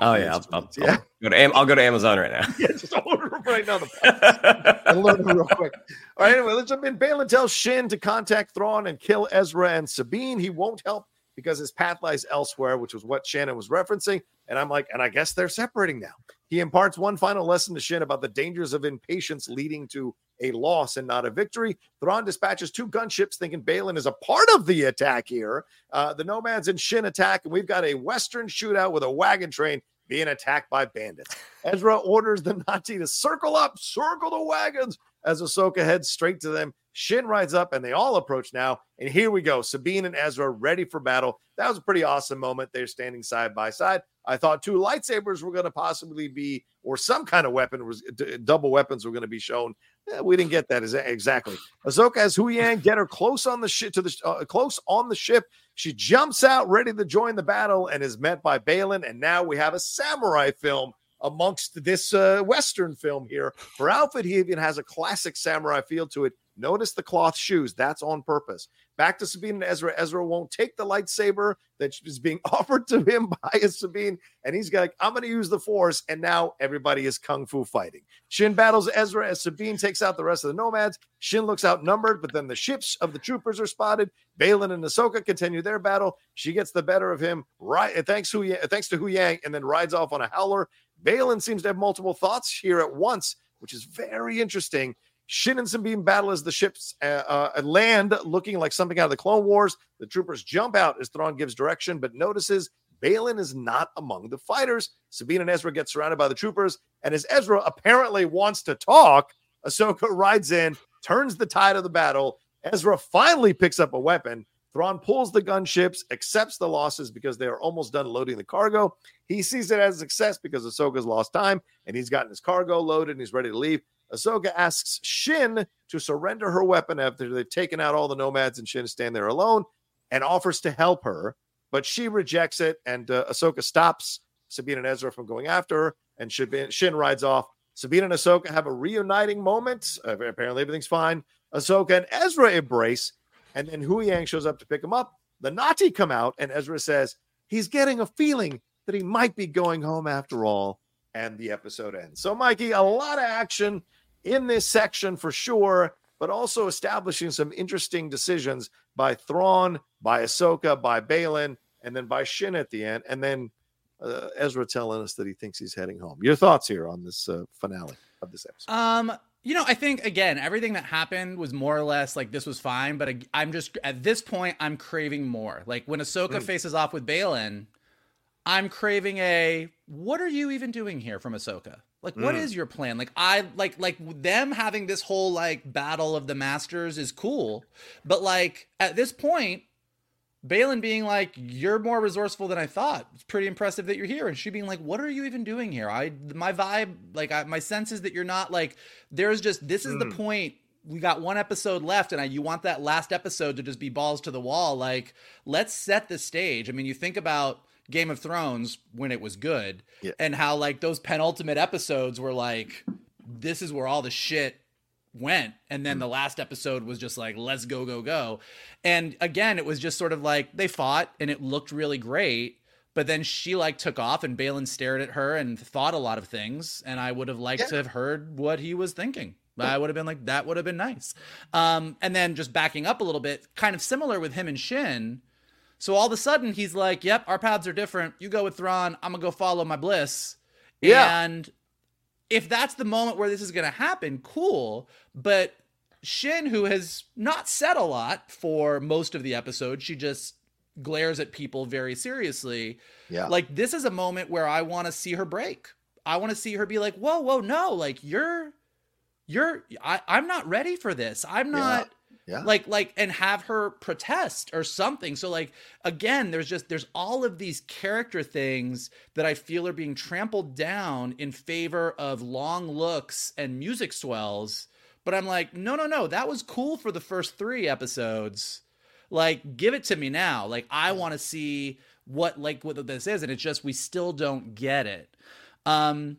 Oh yeah, I'll, I'll, Yeah. I'll go to Am- I'll go to Amazon right now. Yeah, just order them right now. The and learn them real quick. All right, anyway, let's jump in. Baylan tells Shin to contact Thrawn and kill Ezra and Sabine. He won't help because his path lies elsewhere, which was what Shannon was referencing. And I'm like, and I guess they're separating now. He imparts one final lesson to Shin about the dangers of impatience leading to a loss and not a victory. Thrawn dispatches two gunships, thinking Baylan is a part of the attack here. Uh, the Nomads and Shin attack, and we've got a Western shootout with a wagon train being attacked by bandits. Ezra orders the Noti to circle up, circle the wagons as Ahsoka heads straight to them. Shin rides up and they all approach now. And here we go. Sabine and Ezra ready for battle. That was a pretty awesome moment. They're standing side by side. I thought two lightsabers were going to possibly be, or some kind of weapon was d- double weapons were going to be shown. Eh, we didn't get that exa- exactly. Ahsoka has Huyang get her close on the ship to the uh, close on the ship. She jumps out ready to join the battle and is met by Baylan. And now we have a samurai film amongst this uh, Western film here. For outfit, even has a classic samurai feel to it. Notice the cloth shoes. That's on purpose. Back to Sabine and Ezra. Ezra won't take the lightsaber that is being offered to him by Sabine. And he's like, I'm going to use the force. And now everybody is kung fu fighting. Shin battles Ezra as Sabine takes out the rest of the nomads. Shin looks outnumbered, but then the ships of the troopers are spotted. Baylan and Ahsoka continue their battle. She gets the better of him, right? Thanks, Hu thanks to Huyang, and then rides off on a howler. Baylan seems to have multiple thoughts here at once, which is very interesting. Shin and Sabine battle as the ships uh, uh, land, looking like something out of the Clone Wars. The troopers jump out as Thrawn gives direction, but notices Baylan is not among the fighters. Sabine and Ezra get surrounded by the troopers, and as Ezra apparently wants to talk, Ahsoka rides in, turns the tide of the battle. Ezra finally picks up a weapon. Thrawn pulls the gunships, accepts the losses because they are almost done loading the cargo. He sees it as a success because Ahsoka's lost time and he's gotten his cargo loaded and he's ready to leave. Ahsoka asks Shin to surrender her weapon after they've taken out all the nomads and Shin stand there alone and offers to help her, but she rejects it and uh, Ahsoka stops Sabine and Ezra from going after her and Shin, Shin rides off. Sabine and Ahsoka have a reuniting moment. Uh, apparently everything's fine. Ahsoka and Ezra embrace and then Huyang shows up to pick him up. The Noti come out and Ezra says he's getting a feeling that he might be going home after all and the episode ends. So, Mikey, a lot of action in this section for sure, but also establishing some interesting decisions by Thrawn, by Ahsoka, by Baylan, and then by Shin at the end, and then uh, Ezra telling us that he thinks he's heading home. Your thoughts here on this uh, finale of this episode? Um, you know, I think again, everything that happened was more or less like this was fine, but I'm just at this point, I'm craving more. Like when Ahsoka Mm. faces off with Baylan, I'm craving a what are you even doing here from Ahsoka? Like, what Mm. is your plan? Like, I like like them having this whole like battle of the masters is cool, but like at this point, Baylan being like, "You're more resourceful than I thought." It's pretty impressive that you're here, and she being like, "What are you even doing here?" I my vibe, like, I, my sense is that you're not like. There's just this is the Mm. point. We got one episode left, and I, you want that last episode to just be balls to the wall. Like, let's set the stage. I mean, you think about Game of Thrones when it was good, Yeah. and how like those penultimate episodes were like, this is where all the shit went and then the last episode was just like let's go go go. And again it was just sort of like they fought and it looked really great but then she like took off and Baylan stared at her and thought a lot of things and I would have liked Yeah. to have heard what he was thinking. I would have been like that would have been nice. Um and then just backing up a little bit kind of similar with him and Shin. So all of a sudden he's like yep our paths are different. You go with Thrawn I'm gonna go follow my bliss. Yeah. and if that's the moment where this is going to happen, cool. But Shin, who has not said a lot for most of the episode, she just glares at people very seriously. Yeah. Like, this is a moment where I want to see her break. I want to see her be like, whoa, whoa, no, like, you're, you're, I, I'm not ready for this. I'm not. Yeah. Like like and have her protest or something. So like again, there's just there's all of these character things that I feel are being trampled down in favor of long looks and music swells. But I'm like, no, no, no, that was cool for the first three episodes. Like, give it to me now. Like, I want to see what like what this is, and it's just we still don't get it. Um,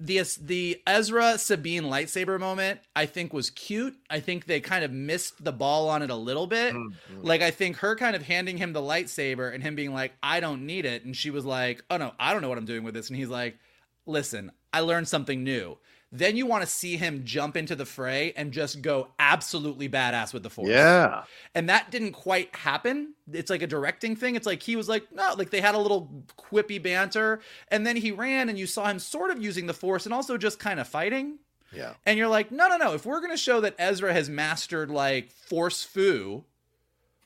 the the Ezra Sabine lightsaber moment I think was cute. I think they kind of missed the ball on it a little bit. Mm-hmm. Like I think her kind of handing him the lightsaber and him being like, "I don't need it," and she was like, "Oh no, I don't know what I'm doing with this," and he's like, "Listen, I learned something new." Then you want to see him jump into the fray and just go absolutely badass with the force. Yeah. And that didn't quite happen. It's like a directing thing. It's like he was like, no, like they had a little quippy banter. And then he ran and you saw him sort of using the force and also just kind of fighting. Yeah. And you're like, no, no, no. If we're going to show that Ezra has mastered like force foo,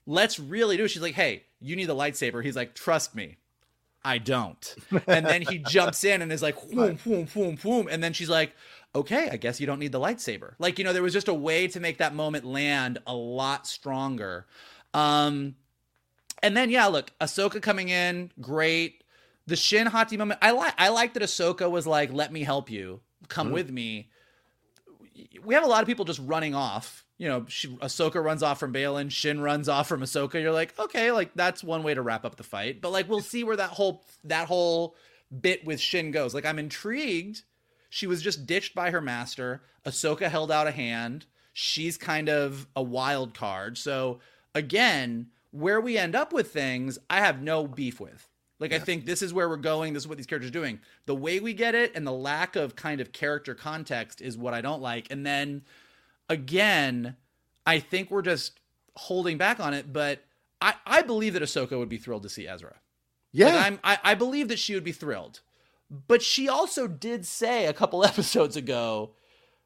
let's really do it. She's like, hey, you need the lightsaber. He's like, trust me. I don't. And then he jumps in and is like, whoom, whoom, whoom, whoom. And then she's like, okay, I guess you don't need the lightsaber. Like, you know, there was just a way to make that moment land a lot stronger. Um, and then, yeah, look, Ahsoka coming in, great. The Shin Hati moment, I like. I like that Ahsoka was like, "Let me help you, come Mhm. with me." We have a lot of people just running off. You know, she, Ahsoka runs off from Baylan, Shin runs off from Ahsoka. You're like, okay, like that's one way to wrap up the fight. But like, we'll see where that whole that whole bit with Shin goes. Like, I'm intrigued. She was just ditched by her master. Ahsoka held out a hand. She's kind of a wild card. So again, where we end up with things, I have no beef with. Like I think this is where we're going. This is what these characters are doing. The way we get it and the lack of kind of character context is what I don't like. And then again, I think we're just holding back on it. But I, I believe that Ahsoka would be thrilled to see Ezra. Yeah. Like, I'm, I, I believe that she would be thrilled. But she also did say a couple episodes ago,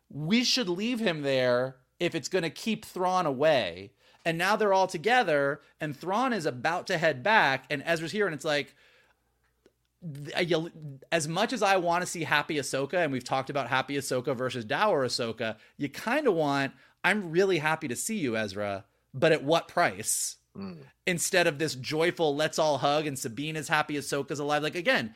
we should leave him there if it's going to keep Thrawn away. And now they're all together, and Thrawn is about to head back, and Ezra's here, and it's like, as much as I want to see Happy Ahsoka, and we've talked about Happy Ahsoka versus Dour Ahsoka, you kind of want, I'm really happy to see you, Ezra, but at what price? Mm. Instead of this joyful, let's all hug, and Sabine is happy Ahsoka's alive. Like, again,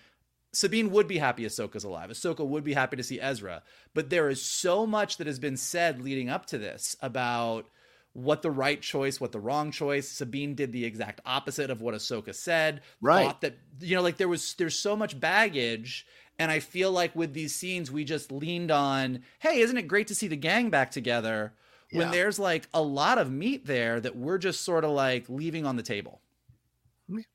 Sabine would be happy Ahsoka's alive. Ahsoka would be happy to see Ezra. But there is so much that has been said leading up to this about what the right choice, what the wrong choice. Sabine did the exact opposite of what Ahsoka said. Right. Thought that you know, like there was there's so much baggage. And I feel like with these scenes, we just leaned on, hey, isn't it great to see the gang back together? When there's like a lot of meat there that we're just sort of like leaving on the table.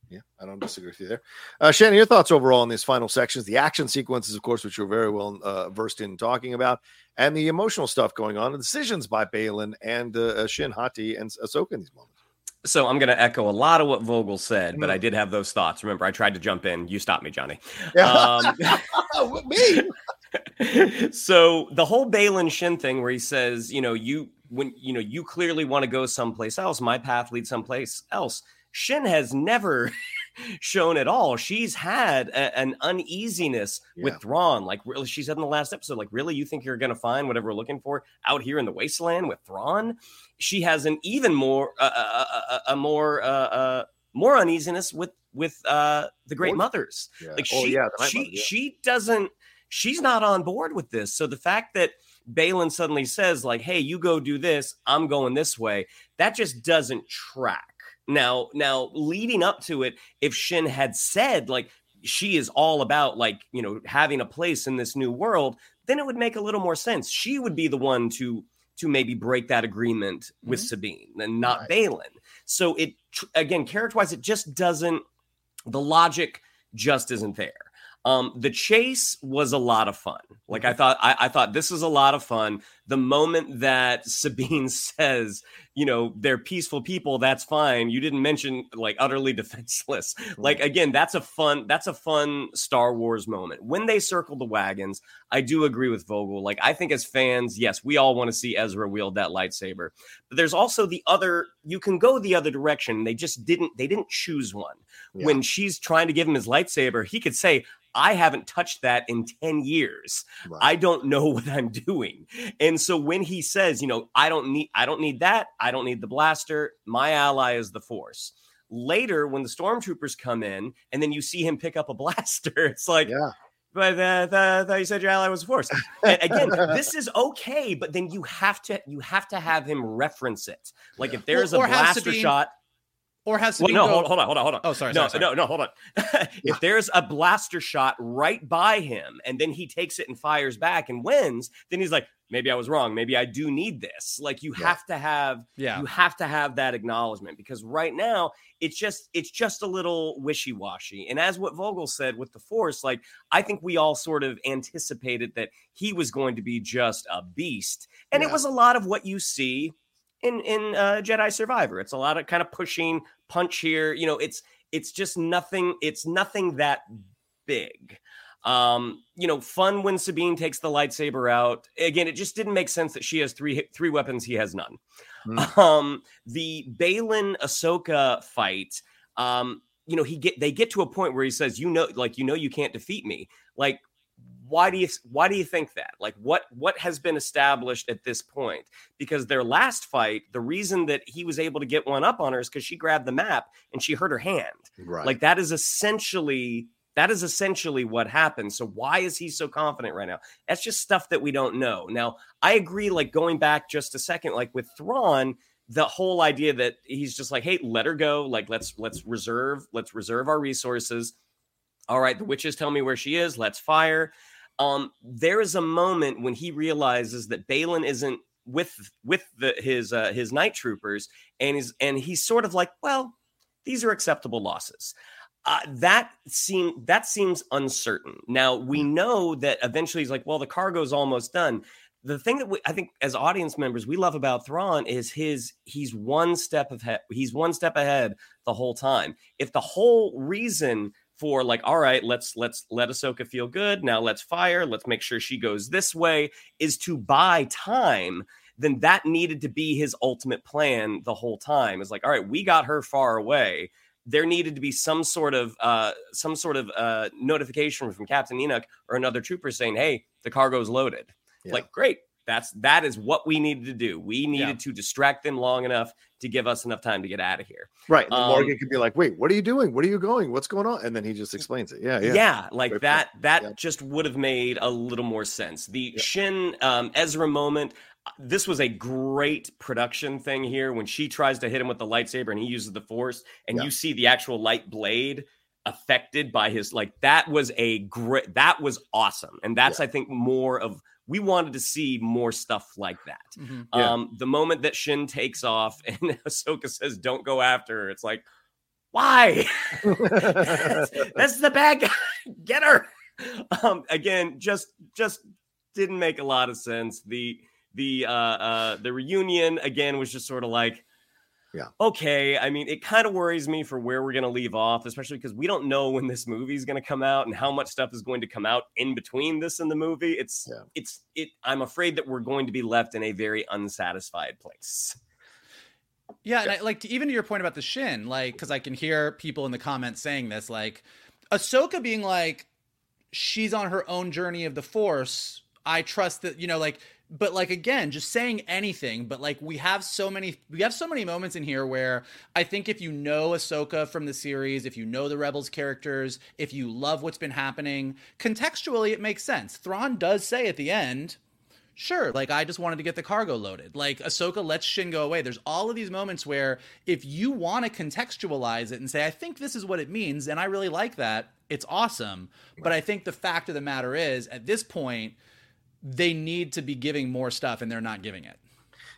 Yeah, I don't disagree with you there. Uh, Shannon, your thoughts overall on these final sections, the action sequences, of course, which you're very well uh, versed in talking about, and the emotional stuff going on, the decisions by Baylan and uh, uh, Shin Hati and Ahsoka in these moments. So I'm going to echo a lot of what Vogel said, but I did have those thoughts. Remember, I tried to jump in. You stopped me, Johnny. Um, Me? so the whole Baylan Shin thing, where he says, you know, you when you know you clearly want to go someplace else, my path leads someplace else. Shin has never shown at all. She's had a- an uneasiness with Yeah. Thrawn. Like, really, she said in the last episode, like, really, you think you're going to find whatever we're looking for out here in the wasteland with Thrawn? She has an even more, uh, uh, uh, uh, a more, uh, uh, more uneasiness with with uh, the Great Oh, Mothers. yeah. Like, Oh, she, yeah, she, Mothers, yeah. she doesn't. She's not on board with this. So the fact that Baylan suddenly says, like, "Hey, you go do this. I'm going this way," that just doesn't track. Now, now leading up to it, if Shin had said like she is all about like you know having a place in this new world, then it would make a little more sense. She would be the one to to maybe break that agreement with Sabine and not Baylan. So it tr- again, character wise, it just doesn't. The logic just isn't there. Um, the chase was a lot of fun. Like I thought, I, I thought this was a lot of fun. The moment that Sabine says, you know, they're peaceful people, that's fine. You didn't mention like utterly defenseless. Like again, that's a fun, that's a fun Star Wars moment. When they circle the wagons, I do agree with Vogel. Like I think as fans, yes, we all want to see Ezra wield that lightsaber. But there's also the other, you can go the other direction. They just didn't, they didn't choose one. When she's trying to give him his lightsaber, he could say, I haven't touched that in 10 years. I don't know what I'm doing. And And so when he says, you know, I don't need I don't need that, I don't need the blaster, my ally is the force. Later, when the stormtroopers come in and then you see him pick up a blaster, it's like, yeah. But uh, I thought you said your ally was the force. And again, this is okay, but then you have to you have to have him reference it. Like if there's Or- or a blaster Sabine- shot, or has well, Sabine no, go- hold, hold on, hold on, hold on. Oh, sorry, no, sorry, sorry. no, no, hold on. if there's a blaster shot right by him, and then he takes it and fires back and wins, then he's like, maybe I was wrong. Maybe I do need this. Like you have to have, Yeah. you have to have that acknowledgement because right now it's just, it's just a little wishy washy. And as what Vogel said with the Force, like I think we all sort of anticipated that he was going to be just a beast, and it was a lot of what you see in in uh, Jedi Survivor. It's a lot of kind of pushing, punch here. You know, it's it's just nothing. It's nothing that big. Um, you know, fun when Sabine takes the lightsaber out. Again, it just didn't make sense that she has three three weapons, he has none. Um, the Baylan Ahsoka fight. Um, you know, he get they get to a point where he says, "You know, like you know, you can't defeat me." Like, why do you why do you think that? Like, what what has been established at this point? Because their last fight, the reason that he was able to get one up on her is because she grabbed the map and she hurt her hand. Right. Like that is essentially that is essentially what happened. So why is he so confident right now? That's just stuff that we don't know. Now, I agree like going back just a second like with Thrawn, the whole idea that he's just like, "Hey, let her go. Like let's let's reserve let's reserve our resources." All right, the witches tell me where she is. Let's fire. Um there is a moment when he realizes that Baylan isn't with with the, his uh, his night troopers and is and he's sort of like, "Well, these are acceptable losses." Uh, that seem that seems uncertain. Now we know that eventually he's like, well, the cargo's almost done. The thing that we, I think as audience members we love about Thrawn is his he's one step ahead. He's one step ahead the whole time. If the whole reason for like, all right, let's let's let Ahsoka feel good. Now let's fire. Let's make sure she goes this way is to buy time. Then that needed to be his ultimate plan the whole time. Is like, all right, we got her far away there needed to be some sort of uh, some sort of uh, notification from Captain Enoch or another trooper saying, "Hey, the cargo's loaded." Like, great. That's that is what we needed to do. We needed Yeah. to distract them long enough to give us enough time to get out of here. Right. Um, Morgan could be like, wait, what are you doing? What are you going? What's going on? And then he just explains it. Yeah. Yeah, Yeah. like Great that. point. That Yeah. just would have made a little more sense. The Shin um, Ezra moment. This was a great production thing here. When she tries to hit him with the lightsaber and he uses the force, and you see the actual light blade affected by his like that was a great that was awesome. And that's i think more of we wanted to see more stuff like that. Mhm. Yeah. um the moment that shin takes off and ahsoka says don't go after her it's like why? That's, that's the bad guy. Get her. Um again just just didn't make a lot of sense. The the uh uh the reunion again was just sort of like Yeah. okay i mean it kind of worries me for where we're going to leave off especially because we don't know when this movie is going to come out and how much stuff is going to come out in between this and the movie it's it's it i'm afraid that we're going to be left in a very unsatisfied place Yeah, and I, like to, even to your point about the shin, like because I can hear people in the comments saying this, like Ahsoka being like, she's on her own journey of the Force. I trust that you know, like, but like again, just saying anything, but like we have so many, we have so many moments in here where I think if you know Ahsoka from the series, if you know the Rebels characters, if you love what's been happening, contextually it makes sense. Thrawn does say at the end, Sure, like I just wanted to get the cargo loaded. Like Ahsoka lets Shin go away. There's all of these moments where if you want to contextualize it and say, I think this is what it means, and I really like that, it's awesome. But I think the fact of the matter is, at this point, they need to be giving more stuff and they're not giving it.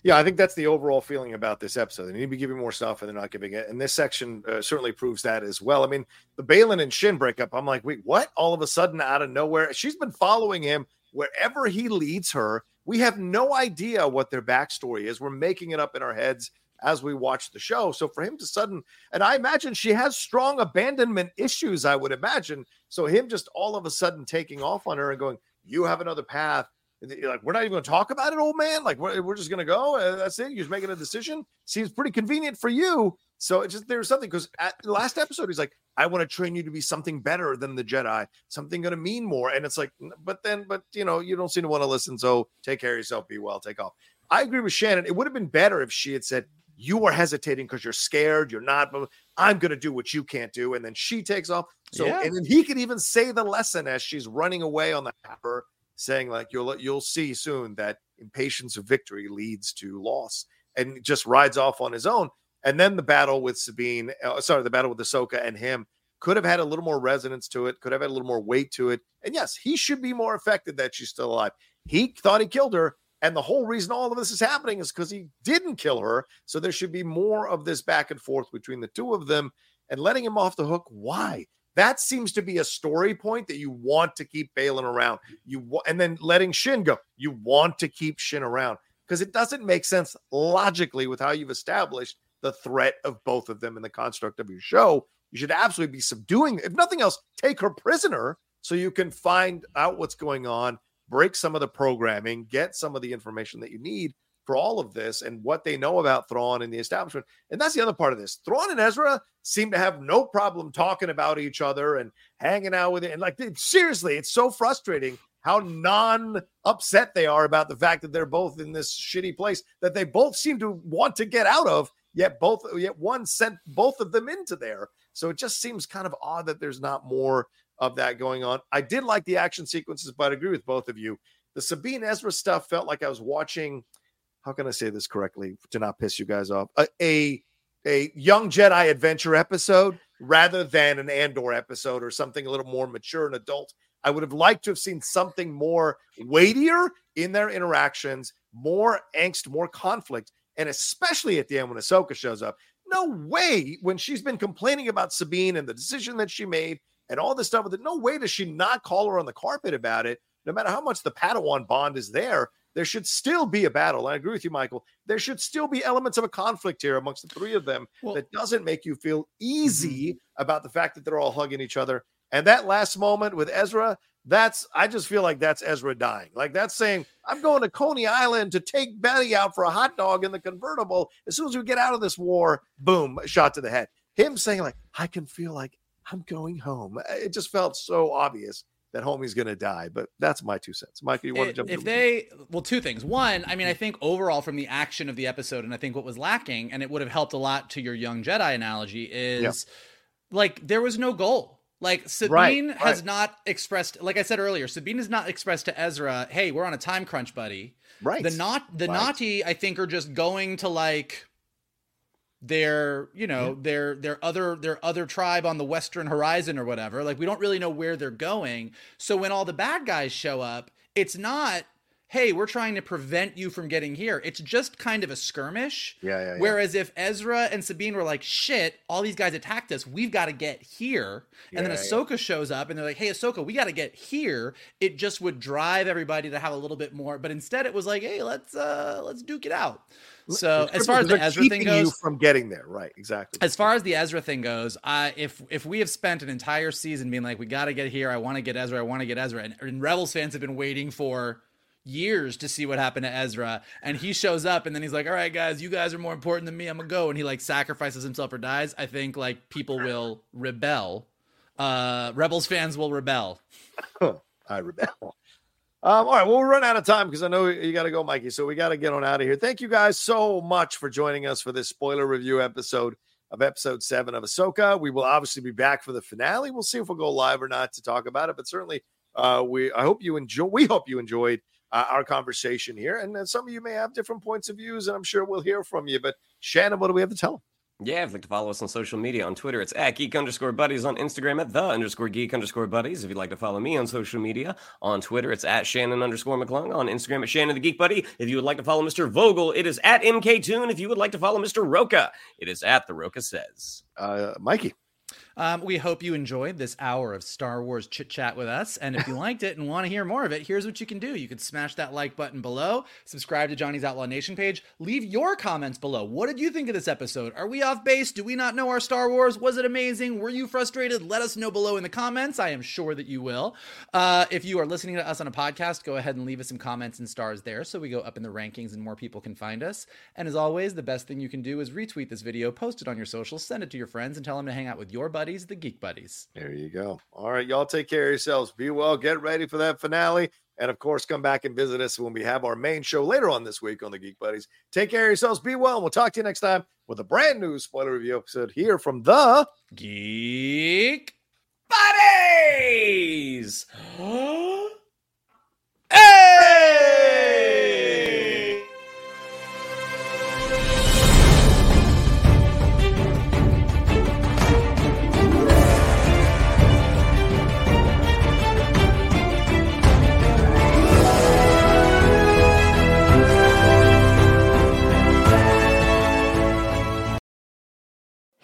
Yeah, I think that's the overall feeling about this episode. They need to be giving more stuff, and they're not giving it. And this section uh, certainly proves that as well. I mean, the Baylan and Shin breakup. I'm like, wait, what? All of a sudden, out of nowhere, she's been following him wherever he leads her. We have no idea what their backstory is. We're making it up in our heads as we watch the show. So for him to sudden, and I imagine she has strong abandonment issues. I would imagine. So him just all of a sudden taking off on her and going, "You have another path." You're like, we're not even going to talk about it, old man. Like, we're, we're just going to go. Uh, that's it. You're just making a decision. Seems pretty convenient for you. So it's just there's something because at the last episode, he's like, I want to train you to be something better than the Jedi, something going to mean more. And it's like, but then, but you know, you don't seem to want to listen. So take care of yourself. Be well. Take off. I agree with Shannon. It would have been better if she had said, You are hesitating because you're scared. You're not. But I'm going to do what you can't do. And then she takes off. So, Yeah. and then he could even say the lesson as she's running away on the hopper, saying, like, you'll, you'll see soon that impatience of victory leads to loss and just rides off on his own. And then the battle with Sabine, uh, sorry, the battle with Ahsoka and him could have had a little more resonance to it, could have had a little more weight to it. And yes, he should be more affected that she's still alive. He thought he killed her. And the whole reason all of this is happening is because he didn't kill her. So there should be more of this back and forth between the two of them and letting him off the hook. Why? That seems to be a story point that you want to keep Baylan around. You and then letting Shin go. You want to keep Shin around because it doesn't make sense logically with how you've established the threat of both of them in the construct of your show. You should absolutely be subduing, if nothing else, take her prisoner so you can find out what's going on, break some of the programming, get some of the information that you need for all of this and what they know about Thrawn and the establishment. And that's the other part of this. Thrawn and Ezra seem to have no problem talking about each other and hanging out with it. And like, seriously, it's so frustrating how non upset they are about the fact that they're both in this shitty place that they both seem to want to get out of. Yet both, yet one sent both of them into there. So it just seems kind of odd that there's not more of that going on. I did like the action sequences, but I agree with both of you. The Sabine Ezra stuff felt like I was watching. How can I say this correctly to not piss you guys off? A a, a young Jedi adventure episode rather than an Andor episode or something a little more mature and adult. I would have liked to have seen something more weightier in their interactions, more angst, more conflict, and especially at the end when Ahsoka shows up. No way, when she's been complaining about Sabine and the decision that she made and all this stuff with it, no way does she not call her on the carpet about it. No matter how much the Padawan bond is there, there should still be a battle. I agree with you, Michael. There should still be elements of a conflict here amongst the three of them that doesn't make you feel easy mm-hmm. about the fact that they're all hugging each other. And that last moment with Ezra, that's I just feel like that's Ezra dying. Like that's saying, I'm going to Coney Island to take Betty out for a hot dog in the convertible. As soon as we get out of this war, boom, shot to the head. Him saying, like, I can feel like I'm going home. Uh, it just felt so obvious that homie's gonna die. But that's my two cents. Michael, you want to If- jump if they well two things one i mean i mm-hmm. think overall from the action of the episode and i think what was lacking and it would have helped a lot to your young jedi analogy is like there was no goal like sabine has right. not expressed like i said earlier sabine has not expressed to ezra hey we're on a time crunch buddy Right. the not the Right. Noti i think are just going to like their you know their their other their other tribe on the western horizon or whatever. Like we don't really know where they're going. So when all the bad guys show up it's not hey we're trying to prevent you from getting here. It's just kind of a skirmish. Yeah, yeah, yeah. whereas if ezra and sabine were like shit all these guys attacked us we've got to get here. And then ahsoka shows up and they're like hey ahsoka we got to get here. It just would drive everybody to have a little bit more. But instead it was like hey let's uh let's duke it out so as far as the ezra thing goes you from getting there, right? Exactly. as far as the Ezra thing goes, I if if we have spent an entire season being like, we got to get here, I want to get Ezra, I want to get Ezra, and, and Rebels fans have been waiting for years to see what happened to Ezra, and he shows up, and then he's like, all right, guys, you guys are more important than me, I'm gonna go, and he like sacrifices himself or dies. I think like people will rebel. Uh, Rebels fans will rebel. I rebel. Um, all right, well, we're running out of time because I know you got to go, Mikey. So we got to get on out of here. Thank you guys so much for joining us for this spoiler review episode of episode seven of Ahsoka. We will obviously be back for the finale. We'll see if we'll go live or not to talk about it, but certainly, uh, we I hope you enjoy. We hope you enjoyed uh, our conversation here, and uh, some of you may have different points of views, and I'm sure we'll hear from you. But Shannon, what do we have to tell them? Yeah, if you'd like to follow us on social media, on Twitter, it's at geek underscore buddies, on Instagram at the underscore geek underscore buddies. If you'd like to follow me on social media, on Twitter, it's at Shannon underscore McClung, on Instagram at Shannon the Geek Buddy. If you would like to follow Mr. Vogel, it is at MK Tune. If you would like to follow Mr. Rocha, it is at the Rocha Says. Uh, Mikey. Um, we hope you enjoyed this hour of Star Wars chit chat with us. And if you liked it and want to hear more of it, here's what you can do. You can smash that like button below, subscribe to Johnny's Outlaw Nation page, leave your comments below. What did you think of this episode? Are we off base? Do we not know our Star Wars? Was it amazing? Were you frustrated? Let us know below in the comments. I am sure that you will. Uh, if you are listening to us on a podcast, go ahead and leave us some comments and stars there so we go up in the rankings and more people can find us. And as always, the best thing you can do is retweet this video, post it on your socials, send it to your friends, and tell them to hang out with your buddies, the Geek Buddies. There you go. All right, y'all take care of yourselves. Be well. Get ready for that finale. And of course, come back and visit us when we have our main show later on this week on the Geek Buddies. Take care of yourselves. Be well. And we'll talk to you next time with a brand new spoiler review episode here from the Geek Buddies. hey!